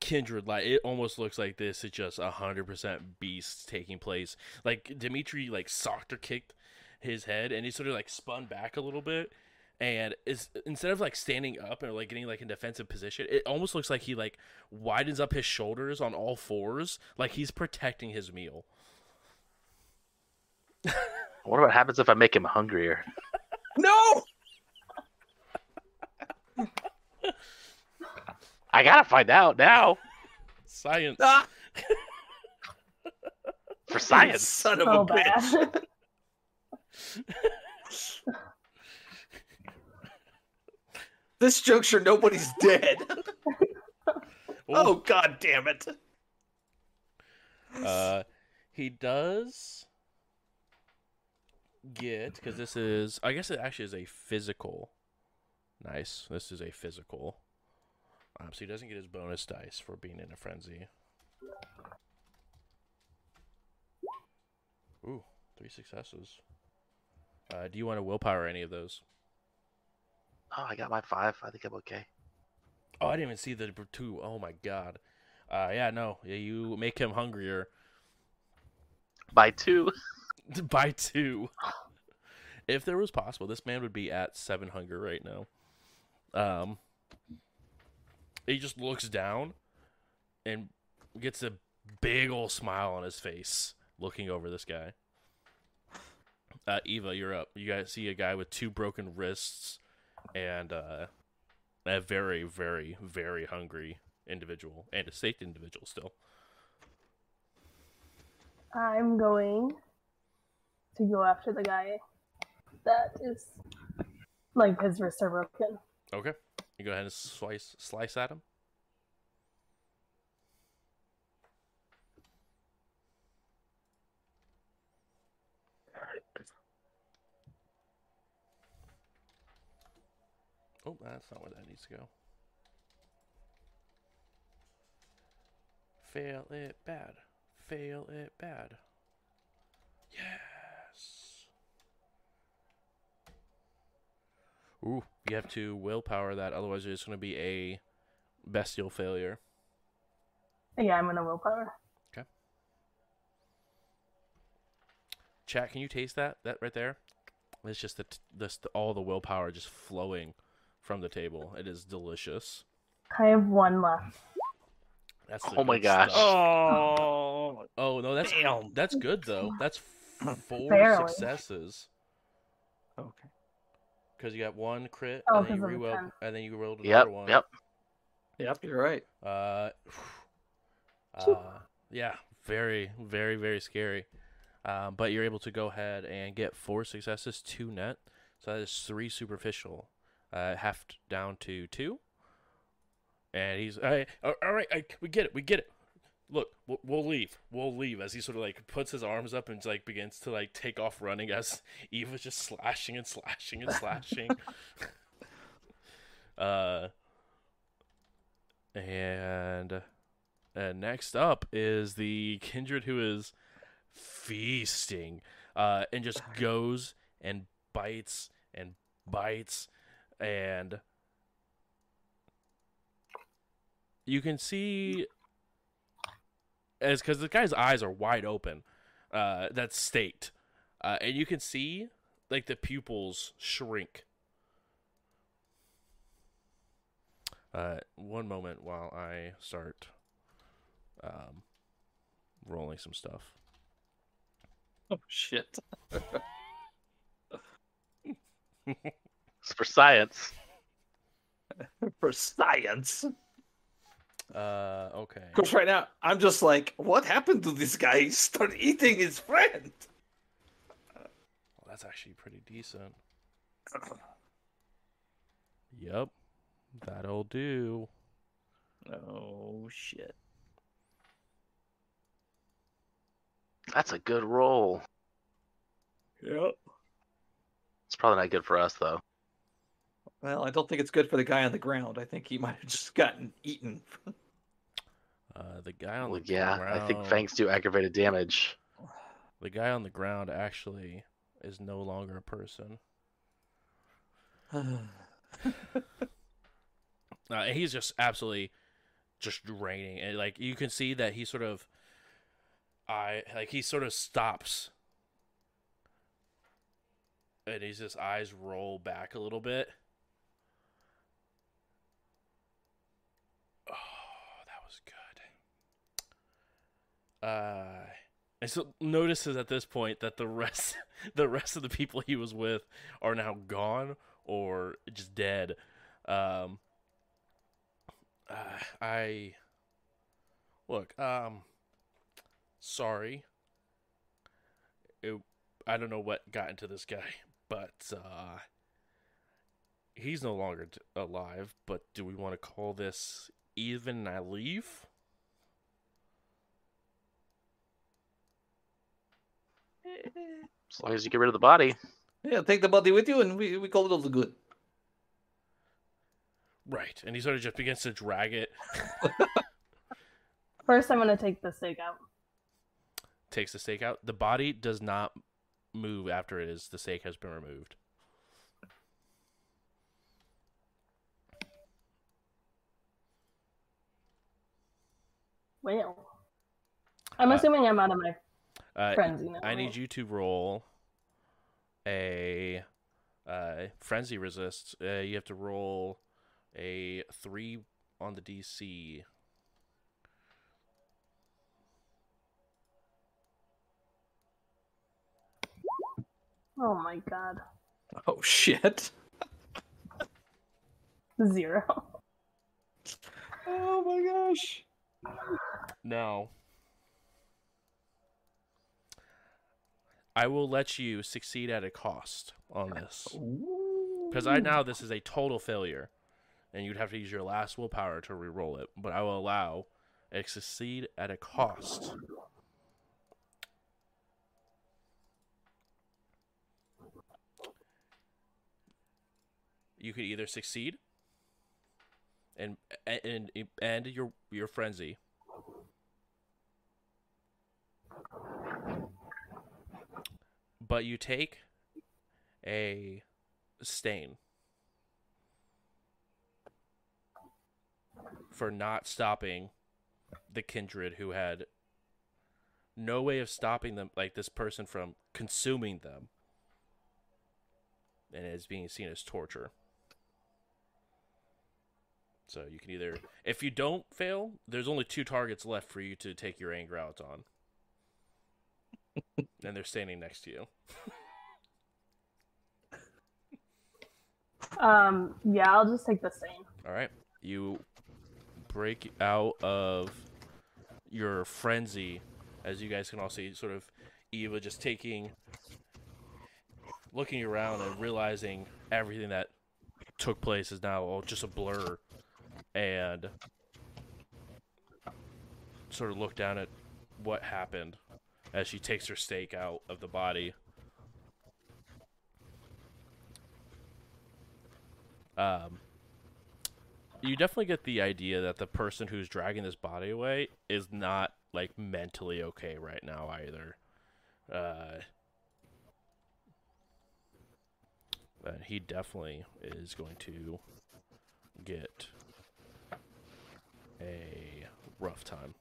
kindred like it almost looks like this is just a hundred percent beast taking place. Like dimitri like socked or kicked his head and he sort of like spun back a little bit and is instead of like standing up and like getting like in defensive position it almost looks like he like widens up his shoulders on all fours like he's protecting his meal. What about happens if i make him hungrier. [LAUGHS] No. i gotta find out now. Science. Ah, for science. Son of so a bitch. [LAUGHS] bad. This juncture, nobody's dead. [LAUGHS] oh god damn it! Uh, he does get because this is. I guess it actually is a physical. Nice. This is a physical. Um, so he doesn't get his bonus dice for being in a frenzy. Ooh, three successes. Uh, do you want to willpower any of those? Oh i got my five i think i'm okay Oh, I didn't even see the two. Oh my god. Uh, yeah, no. Yeah, you make him hungrier by two [LAUGHS] by two. If there was possible, this man would be at seven hunger right now. Um, he just looks down and gets a big old smile on his face, looking over this guy. Uh, Eva, you're up. You guys see a guy with two broken wrists and uh, a very, very, very hungry individual and a safe individual still. I'm going to go after the guy that is like his wrists are broken. Okay, you go ahead and slice slice at him. Oh, that's not where that needs to go. Fail it bad. Fail it bad. Yes. Ooh, you have to willpower that, otherwise it's going to be a bestial failure. Yeah, I'm gonna willpower. Okay. Chat, can you taste that? That right there? It's just the, t- this, all the willpower just flowing from the table. It is delicious. I have one left. That's Oh my gosh. stuff. Oh, Oh no, that's damn. that's good though. That's [CLEARS THROAT] four Barely. successes Okay. because you got one crit, Oh, and then you 'cause of the and then you rolled another yep one. yep Yep, you're right. Uh, [SIGHS] uh, yeah, very, very, very scary. Um, but you're able to go ahead and get four successes, two net. So that is three superficial, uh, half down to two. And he's all right. All right, I, we get it. We get it. Look, we'll, we'll leave. We'll leave as he sort of like puts his arms up and like begins to like take off running as [LAUGHS] Eva's just slashing and slashing and slashing. [LAUGHS] uh, and and next up is the kindred who is feasting uh, and just goes and bites and bites and you can see as because the guy's eyes are wide open uh, that's staked uh, and you can see like the pupils shrink uh, one moment while i start um, rolling some stuff Oh shit. [LAUGHS] [LAUGHS] it's for science [LAUGHS] For science. Uh, okay. Because right now I'm just like, what happened to this guy? He started eating his friend. Well, that's actually pretty decent. Yep, that'll do. Oh shit. that's a good roll Yep. it's probably not good for us though Well, I don't think it's good for the guy on the ground. I think he [LAUGHS] might have just gotten eaten. Uh, the guy on Well, the yeah, ground. Yeah, I think fangs do aggravated damage. The guy on the ground actually is no longer a person. [SIGHS] Uh, he's just absolutely just draining, and like you can see that he sort of, I like he sort of stops, and his just eyes roll back a little bit. Oh, that was good. Uh, and so notices at this point that the rest, [LAUGHS] the rest of the people he was with are now gone or just dead. Um, uh, I look. Um, sorry. It, I don't know what got into this guy, [LAUGHS] but uh, he's no longer alive. But do we want to call this even I leave? As long as you get rid of the body. yeah, take the body with you, and we, we call it all the good. Right, and he sort of just begins to drag it. [LAUGHS] First, I'm gonna take the stake out. takes the stake out. The body does not move after it is the stake has been removed. Well, I'm Uh, assuming I'm out of my Uh, frenzy now. I need you to roll a uh, frenzy resist. Uh, you have to roll a three on the DC. Oh my god, Oh shit! zero. [LAUGHS] Oh my gosh! Now, I will let you succeed at a cost on this. Because I now this is a total failure, and you'd have to use your last willpower to re-roll it. But I will allow it to succeed at a cost. You could either succeed and and and your your frenzy, but you take a stain for not stopping the kindred who had no way of stopping them like this person from consuming them and is being seen as torture. So you can either if you don't fail there's only two targets left for you to take your anger out on and they're standing next to you Um, yeah, I'll just take the same. All right. You break out of your frenzy, as you guys can all see, sort of Eva just taking, looking around and realizing everything that took place is now all just a blur, and sort of look down at what happened as she takes her stake out of the body. Um, you definitely get the idea that the person who's dragging this body away is not like mentally okay right now either. Uh, but he definitely is going to get a rough time.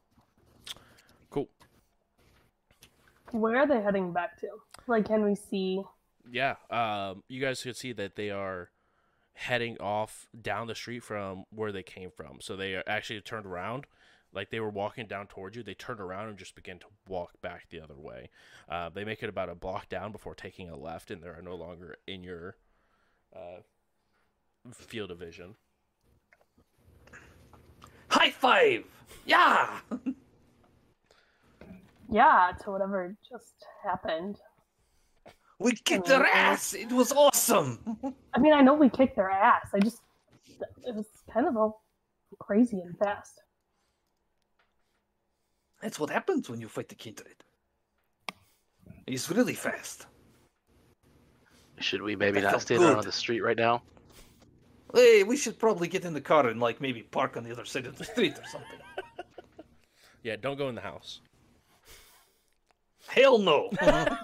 Cool. Where are they heading back to? Like, can we see? Yeah, um, you guys could see that they are heading off down the street from where they came from. So they are actually turned around, like they were walking down towards you. They turned around and just began to walk back the other way. Uh, they make it about a block down before taking a left, and they are no longer in your uh, field of vision. High five! Yeah! [LAUGHS] Yeah, to whatever just happened. We kicked their mm-hmm. ass! It was awesome! I mean, I know we kicked their ass. I just it was kind of all crazy and fast. That's what happens when you fight the kindred. He's really fast. Should we maybe That not felt stay good. on the street right now? Hey, we should probably get in the car and like maybe park on the other side of the [LAUGHS] street or something. Yeah, don't go in the house. Hell no. [LAUGHS]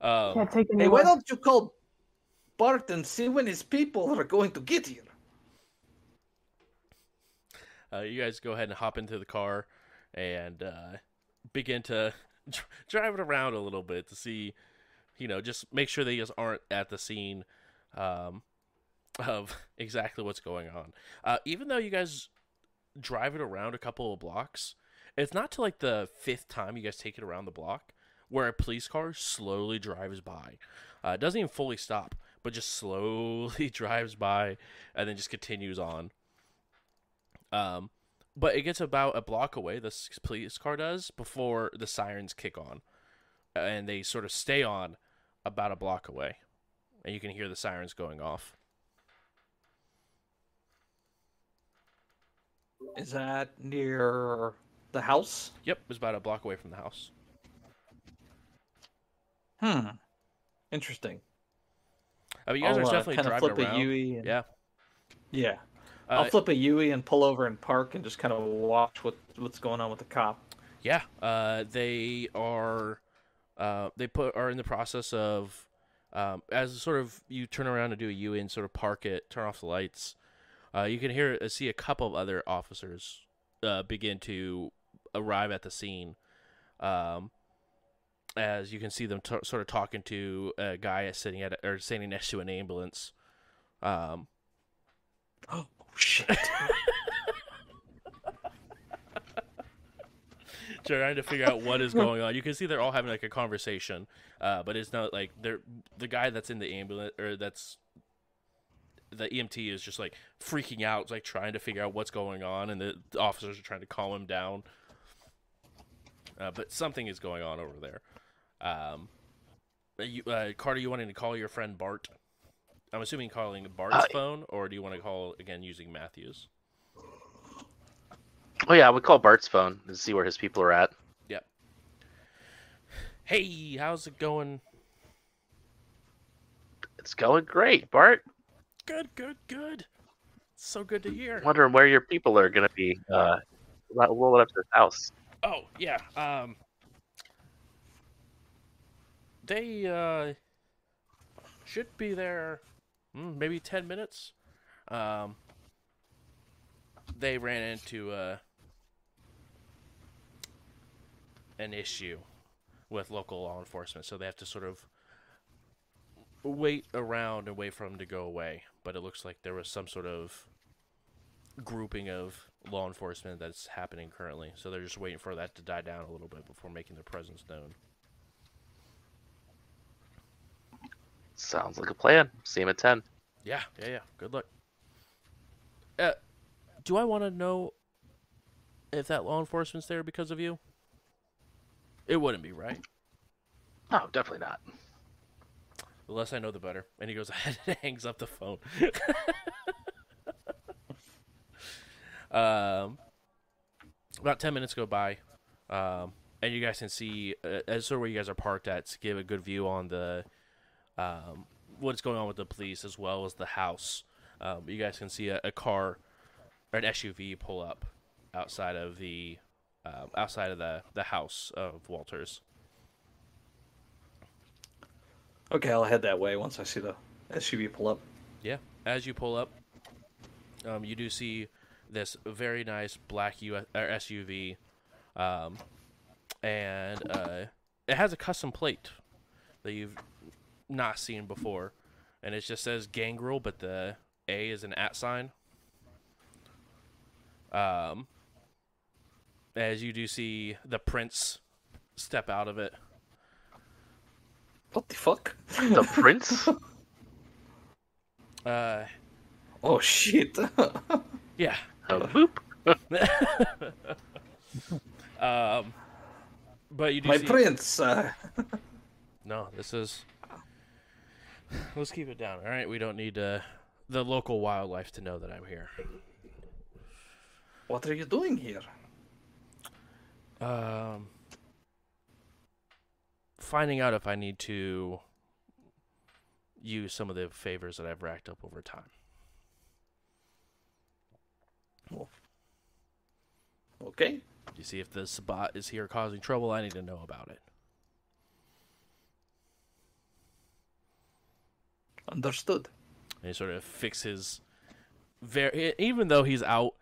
Um, Can't take hey, why don't you call Bart and see when his people are going to get here? uh, you guys go ahead and hop into the car and uh, begin to [LAUGHS] dr- drive it around a little bit to see, you know, just make sure that you guys aren't at the scene um, of [LAUGHS] exactly what's going on. Uh, even though you guys drive it around a couple of blocks, it's not till like the fifth time you guys take it around the block where a police car slowly drives by. Uh, it doesn't even fully stop, but just slowly [LAUGHS] drives by and then just continues on. Um, but it gets about a block away. this police car does before the sirens kick on, and they sort of stay on about a block away, and you can hear the sirens going off. Is that near the house? Yep, it was about a block away from the house. Hmm. Interesting. I mean, you guys I'll, are uh, definitely kinda driving flip around. a Yui and... Yeah. Yeah. Uh, I'll flip a Yui and pull over and park and just kind of watch what what's going on with the cop. Yeah, uh, they are. Uh, they put are in the process of, um, as sort of you turn around and do a U and sort of park it, turn off the lights. Uh, you can hear uh, see a couple of other officers uh, begin to arrive at the scene. Um, as you can see them t- sort of talking to a guy sitting at a, or standing next to an ambulance. Um, Oh shit! [LAUGHS] trying to figure out what is going on. You can see they're all having like a conversation, uh, but it's not like they're the guy that's in the ambulance or that's the EMT is just like freaking out, like trying to figure out what's going on, and the, the officers are trying to calm him down. Uh, but something is going on over there. Um, you, uh, Carter, you wanting to call your friend Bart? I'm assuming calling Bart's Uh, phone, or do you want to call again using Matthews? Oh yeah, we call Bart's phone and see where his people are at. Yep. Hey, how's it going? It's going great, Bart. Good, good, good. So good to hear. Wondering where your people are gonna be. Uh, ro- rolling up to the house. Oh, yeah. Um They uh should be there mm, maybe 10 minutes. Um they ran into uh an issue with local law enforcement, so they have to sort of wait around and wait for them to go away. But it looks like there was some sort of grouping of law enforcement that's happening currently. So they're just waiting for that to die down a little bit before making their presence known. Sounds like a plan. See him at ten. Yeah, yeah, yeah. Good luck. Uh, do I want to know if that law enforcement's there because of you? It wouldn't be, right? No, definitely not. The less I know, the better. And he goes [LAUGHS] ahead and hangs up the phone. [LAUGHS] um, about 10 minutes go by. Um, and you guys can see, uh, as sort of where you guys are parked at, to give a good view on the um, what's going on with the police as well as the house. Um, you guys can see a, a car or an SUV pull up outside of the uh, outside of the, the house of Walters. Okay, I'll head that way once I see the SUV pull up. Yeah. As you pull up, um, you do see this very nice black U- or SUV, um, and uh, it has a custom plate that you've not seen before, and it just says Gangrel, but the A is an at sign. Um, as you do see the prince step out of it. What the fuck? The prince. [LAUGHS] Uh, oh shit! [LAUGHS] yeah. Oh, [LAUGHS] boop. [LAUGHS] Um, but you do My see. prince. Uh, [LAUGHS] No, this is. Let's keep it down. All right, we don't need uh, the local wildlife to know that I'm here. what are you doing here? Um, finding out if I need to use some of the favors that I've racked up over time. Okay. You see if the Sabbat is here causing trouble, I need to know about it. Understood. And he sort of fixes very even though he's out,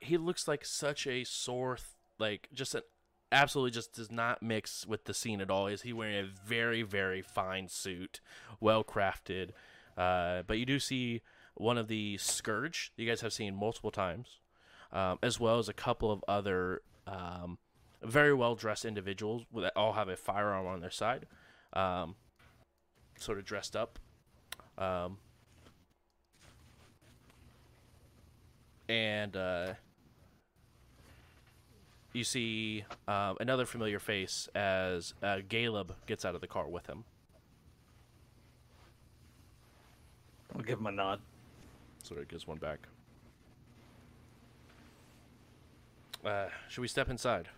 he looks like such a sore th- like just an absolutely just does not mix with the scene at all. Is he wearing a very very fine suit, well crafted? Uh, but you do see one of the scourge you guys have seen multiple times, um, as well as a couple of other um, very well dressed individuals that all have a firearm on their side, um, sort of dressed up. Um, and uh, you see um, another familiar face as uh, Caleb gets out of the car with him. I'll give him a nod. Sort of gives one back. Uh, should we step inside?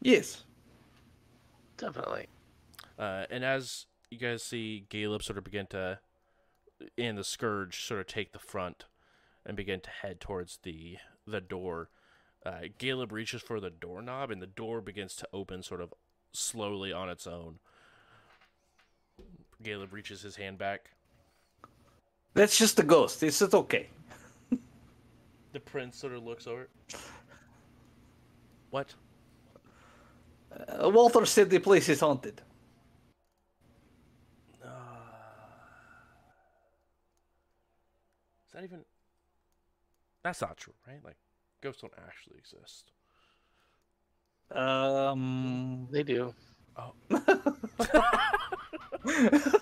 Yes. Definitely. Uh, and as you guys see Caleb sort of begin to, and the Scourge sort of take the front and begin to head towards the the door, uh, Caleb reaches for the doorknob and the door begins to open sort of slowly on its own. Caleb reaches his hand back. That's just a ghost. Is it okay? [LAUGHS] The prince sort of looks over. What? Uh, Walter said the place is haunted. Is that even? That's not true, right? Like, ghosts don't actually exist. Um. They do. Oh. [LAUGHS]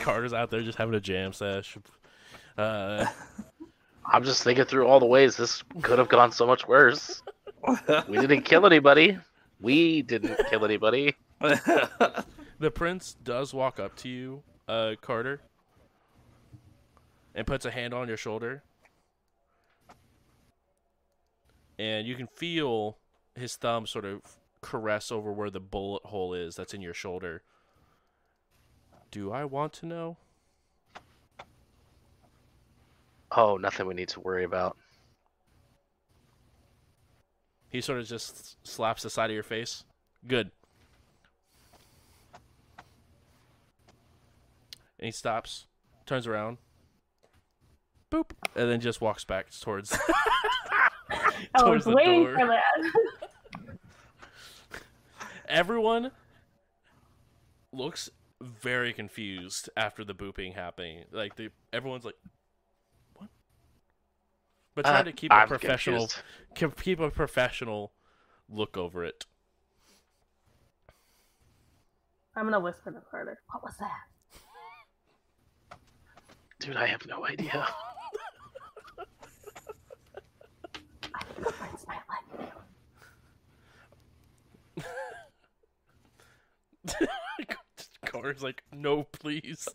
Carter's out there just having a jam sesh. Uh, [LAUGHS] I'm just thinking through all the ways this could have gone so much worse. We didn't kill anybody. We didn't kill anybody. the prince does walk up to you, uh, Carter, and puts a hand on your shoulder, and you can feel his thumb sort of caress over where the bullet hole is that's in your shoulder. Do I want to know? Oh, nothing we need to worry about. He sort of just slaps the side of your face. Good. And he stops, turns around, boop, and then just walks back towards [LAUGHS] I towards was the waiting door. for that. [LAUGHS] Everyone looks very confused after the booping happening. Like the everyone's like, "What?" But try Uh, to keep a I'm professional, confused. keep keep a professional look over it. I'm gonna whisper to Carter. What was that? Dude, I have no idea. [LAUGHS] I think the prince might like you. Carter's like, "No, please."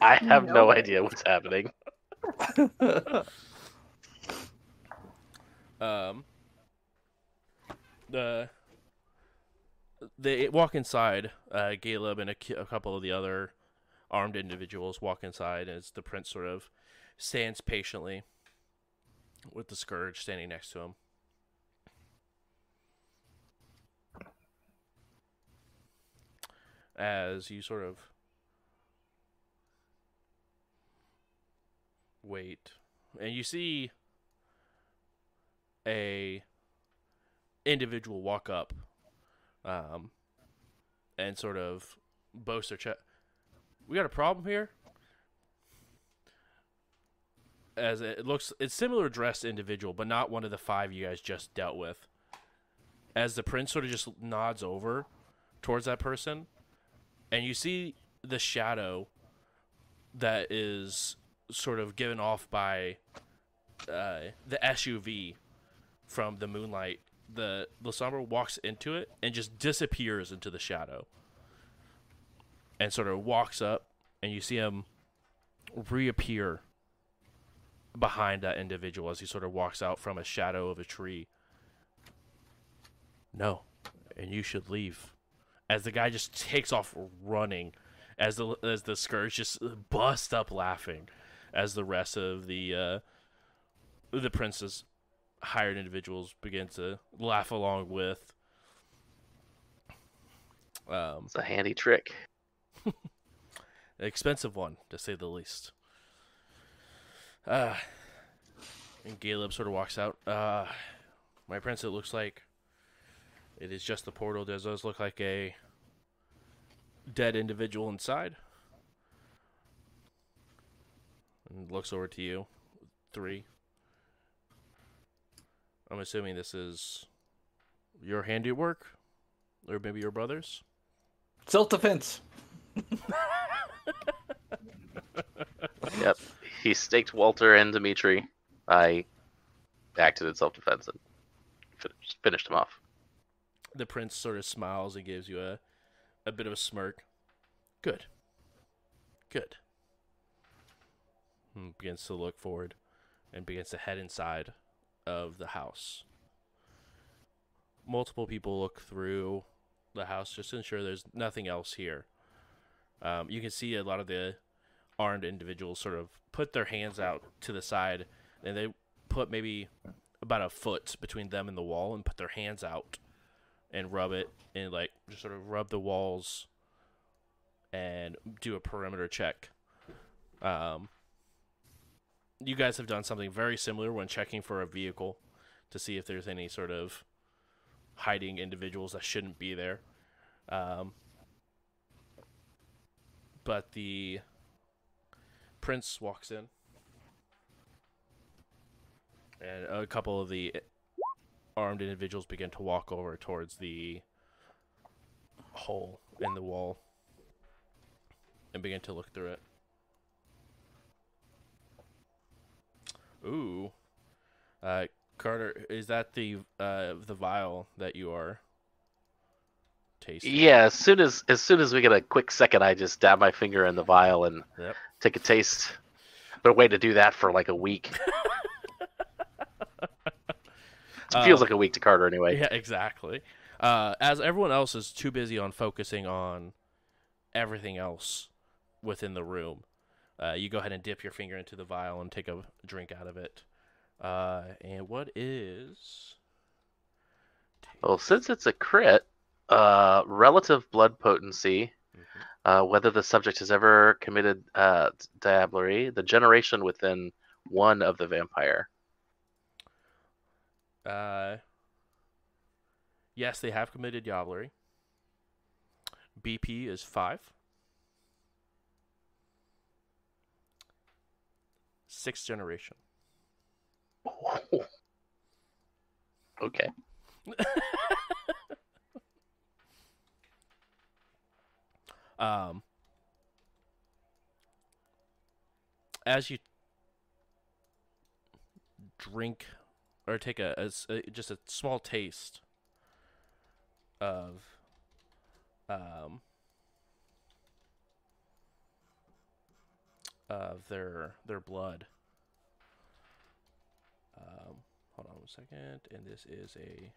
I have no, No. idea what's happening. [LAUGHS] um the they walk inside uh Caleb and a, a couple of the other armed individuals walk inside as the prince sort of stands patiently with the scourge standing next to him. As you sort of wait and you see a individual walk up um and sort of boast their chest. We got a problem here? As it looks it's similar dressed individual but not one of the five you guys just dealt with. As the prince sort of just nods over towards that person and you see the shadow that is sort of given off by uh, the SUV from the moonlight. The Lasombra walks into it and just disappears into the shadow, and sort of walks up, and you see him reappear behind that individual as he sort of walks out from a shadow of a tree. No, and you should leave as the guy just takes off running, as the as the scourge just busts up laughing, as the rest of the uh, the prince's hired individuals begin to laugh along with. Um, It's a handy trick. an [LAUGHS] expensive one to say the least. Uh, and Caleb sort of walks out. Uh, my prince, it looks like it is just the portal. Does those look like a dead individual inside? And looks over to you. Three. I'm assuming this is your handiwork, or maybe your brother's. Self defense. [LAUGHS] Yep. He staked Walter and Dimitri. I acted in self defense and finished, finished him off. the prince sort of smiles and gives you a, a bit of a smirk. Good. Good. Begins to look forward and begins to head inside of the house. Multiple people look through the house just to ensure there's nothing else here. Um, you can see a lot of the armed individuals sort of put their hands out to the side and they put maybe about a foot between them and the wall and put their hands out and rub it and like just sort of rub the walls and do a perimeter check. Um, you guys have done something very similar when checking for a vehicle to see if there's any sort of hiding individuals that shouldn't be there. Um, but the prince walks in, and a couple of the armed individuals begin to walk over towards the hole in the wall and begin to look through it. Ooh. Uh, Carter, is that the uh, the vial that you are tasting? Yeah, as soon as as soon as we get a quick second, I just dab my finger in the vial and Yep. take a taste. But way to do that for like a week. [LAUGHS] It feels Uh, like a week to Carter anyway. Yeah, exactly. Uh, as everyone else is too busy on focusing on everything else within the room, uh, you go ahead and dip your finger into the vial and take a drink out of it. Uh, and what is? Well, since it's a crit, uh, relative blood potency, Mhm. uh, whether the subject has ever committed uh, diablerie, the generation within one of the vampire. Uh, yes, they have committed diablerie. BP is five. Sixth generation. [LAUGHS] okay. [LAUGHS] Um, as you drink or take a just a small taste of um of their their blood. Um, hold on one second, and this is a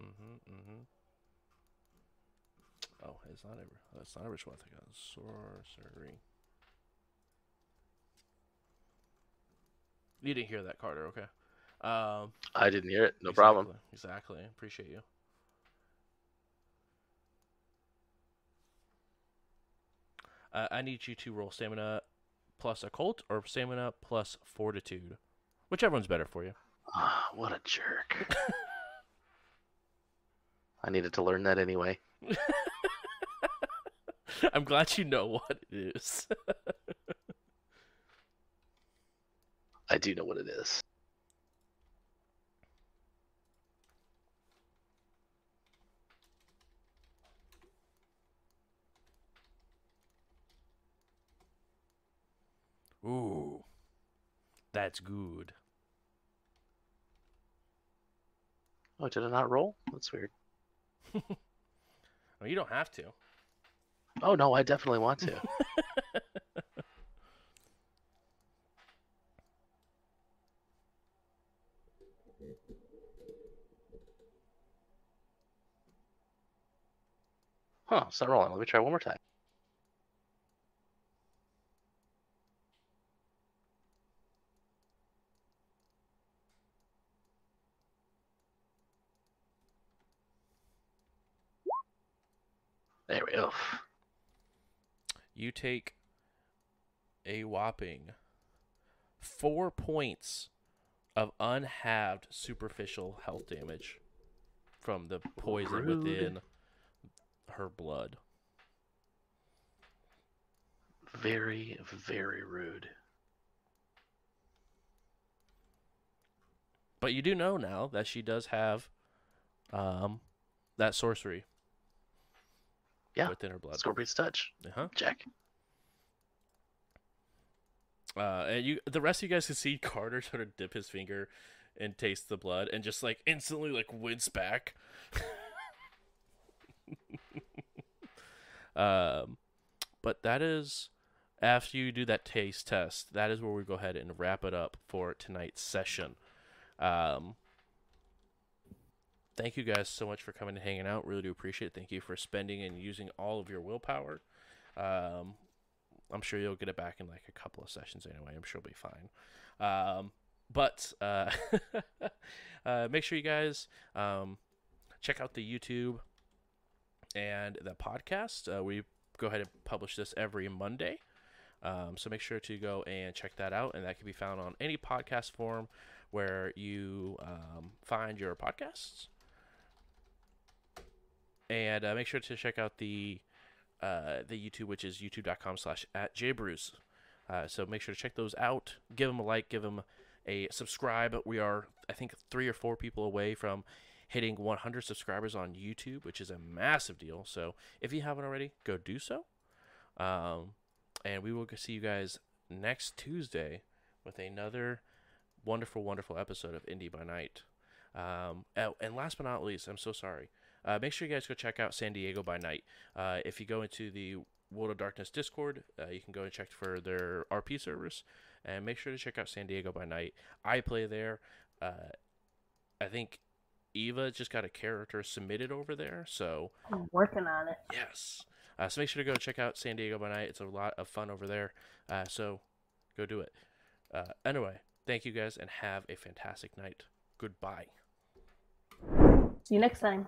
Mm-hmm, mm-hmm. Oh, it's not a. That's not a ritual. I think it's sorcery. You didn't hear that, Carter. Okay. Um, I didn't hear it. No problem. Exactly. Exactly. Appreciate you. Uh, I need you to roll stamina plus occult or stamina plus fortitude, whichever one's better for you. Ah, what a jerk. I needed to learn that anyway. [LAUGHS] I'm glad you know what it is. [LAUGHS] I do know what it is. Ooh, that's good. Oh, did it not roll? That's weird. [LAUGHS] well, you don't have to. Oh no, I definitely want to. [LAUGHS] huh, it's not rolling. Let me try one more time. There we go. You take a whopping four points of unhalved superficial health damage from the poison Rude. within her blood. Very, very rude. But you do know now that she does have um, that sorcery Yeah. within her blood. Scorpion's touch. Uh-huh. Check. Uh, and you, the rest of you guys can see Carter [LAUGHS] sort of dip his finger and taste the blood, and just like instantly like wince back. [LAUGHS] um, but that is after you do that taste test. That is where we go ahead and wrap it up for tonight's session. Um, thank you guys so much for coming and hanging out. Really do appreciate it. Thank you for spending and using all of your willpower. Um, I'm sure you'll get it back in like a couple of sessions anyway. I'm sure it'll be fine. Um, but uh, [LAUGHS] uh, make sure you guys um, check out the YouTube and the podcast. Uh, we go ahead and publish this every Monday. Um, so make sure to go and check that out. And that can be found on any podcast form where you um, find your podcasts. And uh, make sure to check out the uh, the YouTube, which is youtube.com slash at. Uh, so make sure to check those out. Give them a like, give them a subscribe. We are, I think, three or four people away from hitting 100 subscribers on YouTube, which is a massive deal. So if you haven't already, go do so. Um, and we will see you guys next Tuesday with another wonderful, wonderful episode of Indy by Night. Um, oh, and last but not least, I'm so sorry. Uh, make sure you guys go check out San Diego by Night. Uh, if you go into the World of Darkness Discord, uh, you can go and check for their RP servers, and make sure to check out San Diego by Night. I play there. Uh, I think Eva just got a character submitted over there, so I'm working on it. yes. Uh, so make sure to go check out San Diego by Night. It's a lot of fun over there. Uh, so go do it. Uh, anyway, thank you guys, and have a fantastic night. Goodbye. See you next time.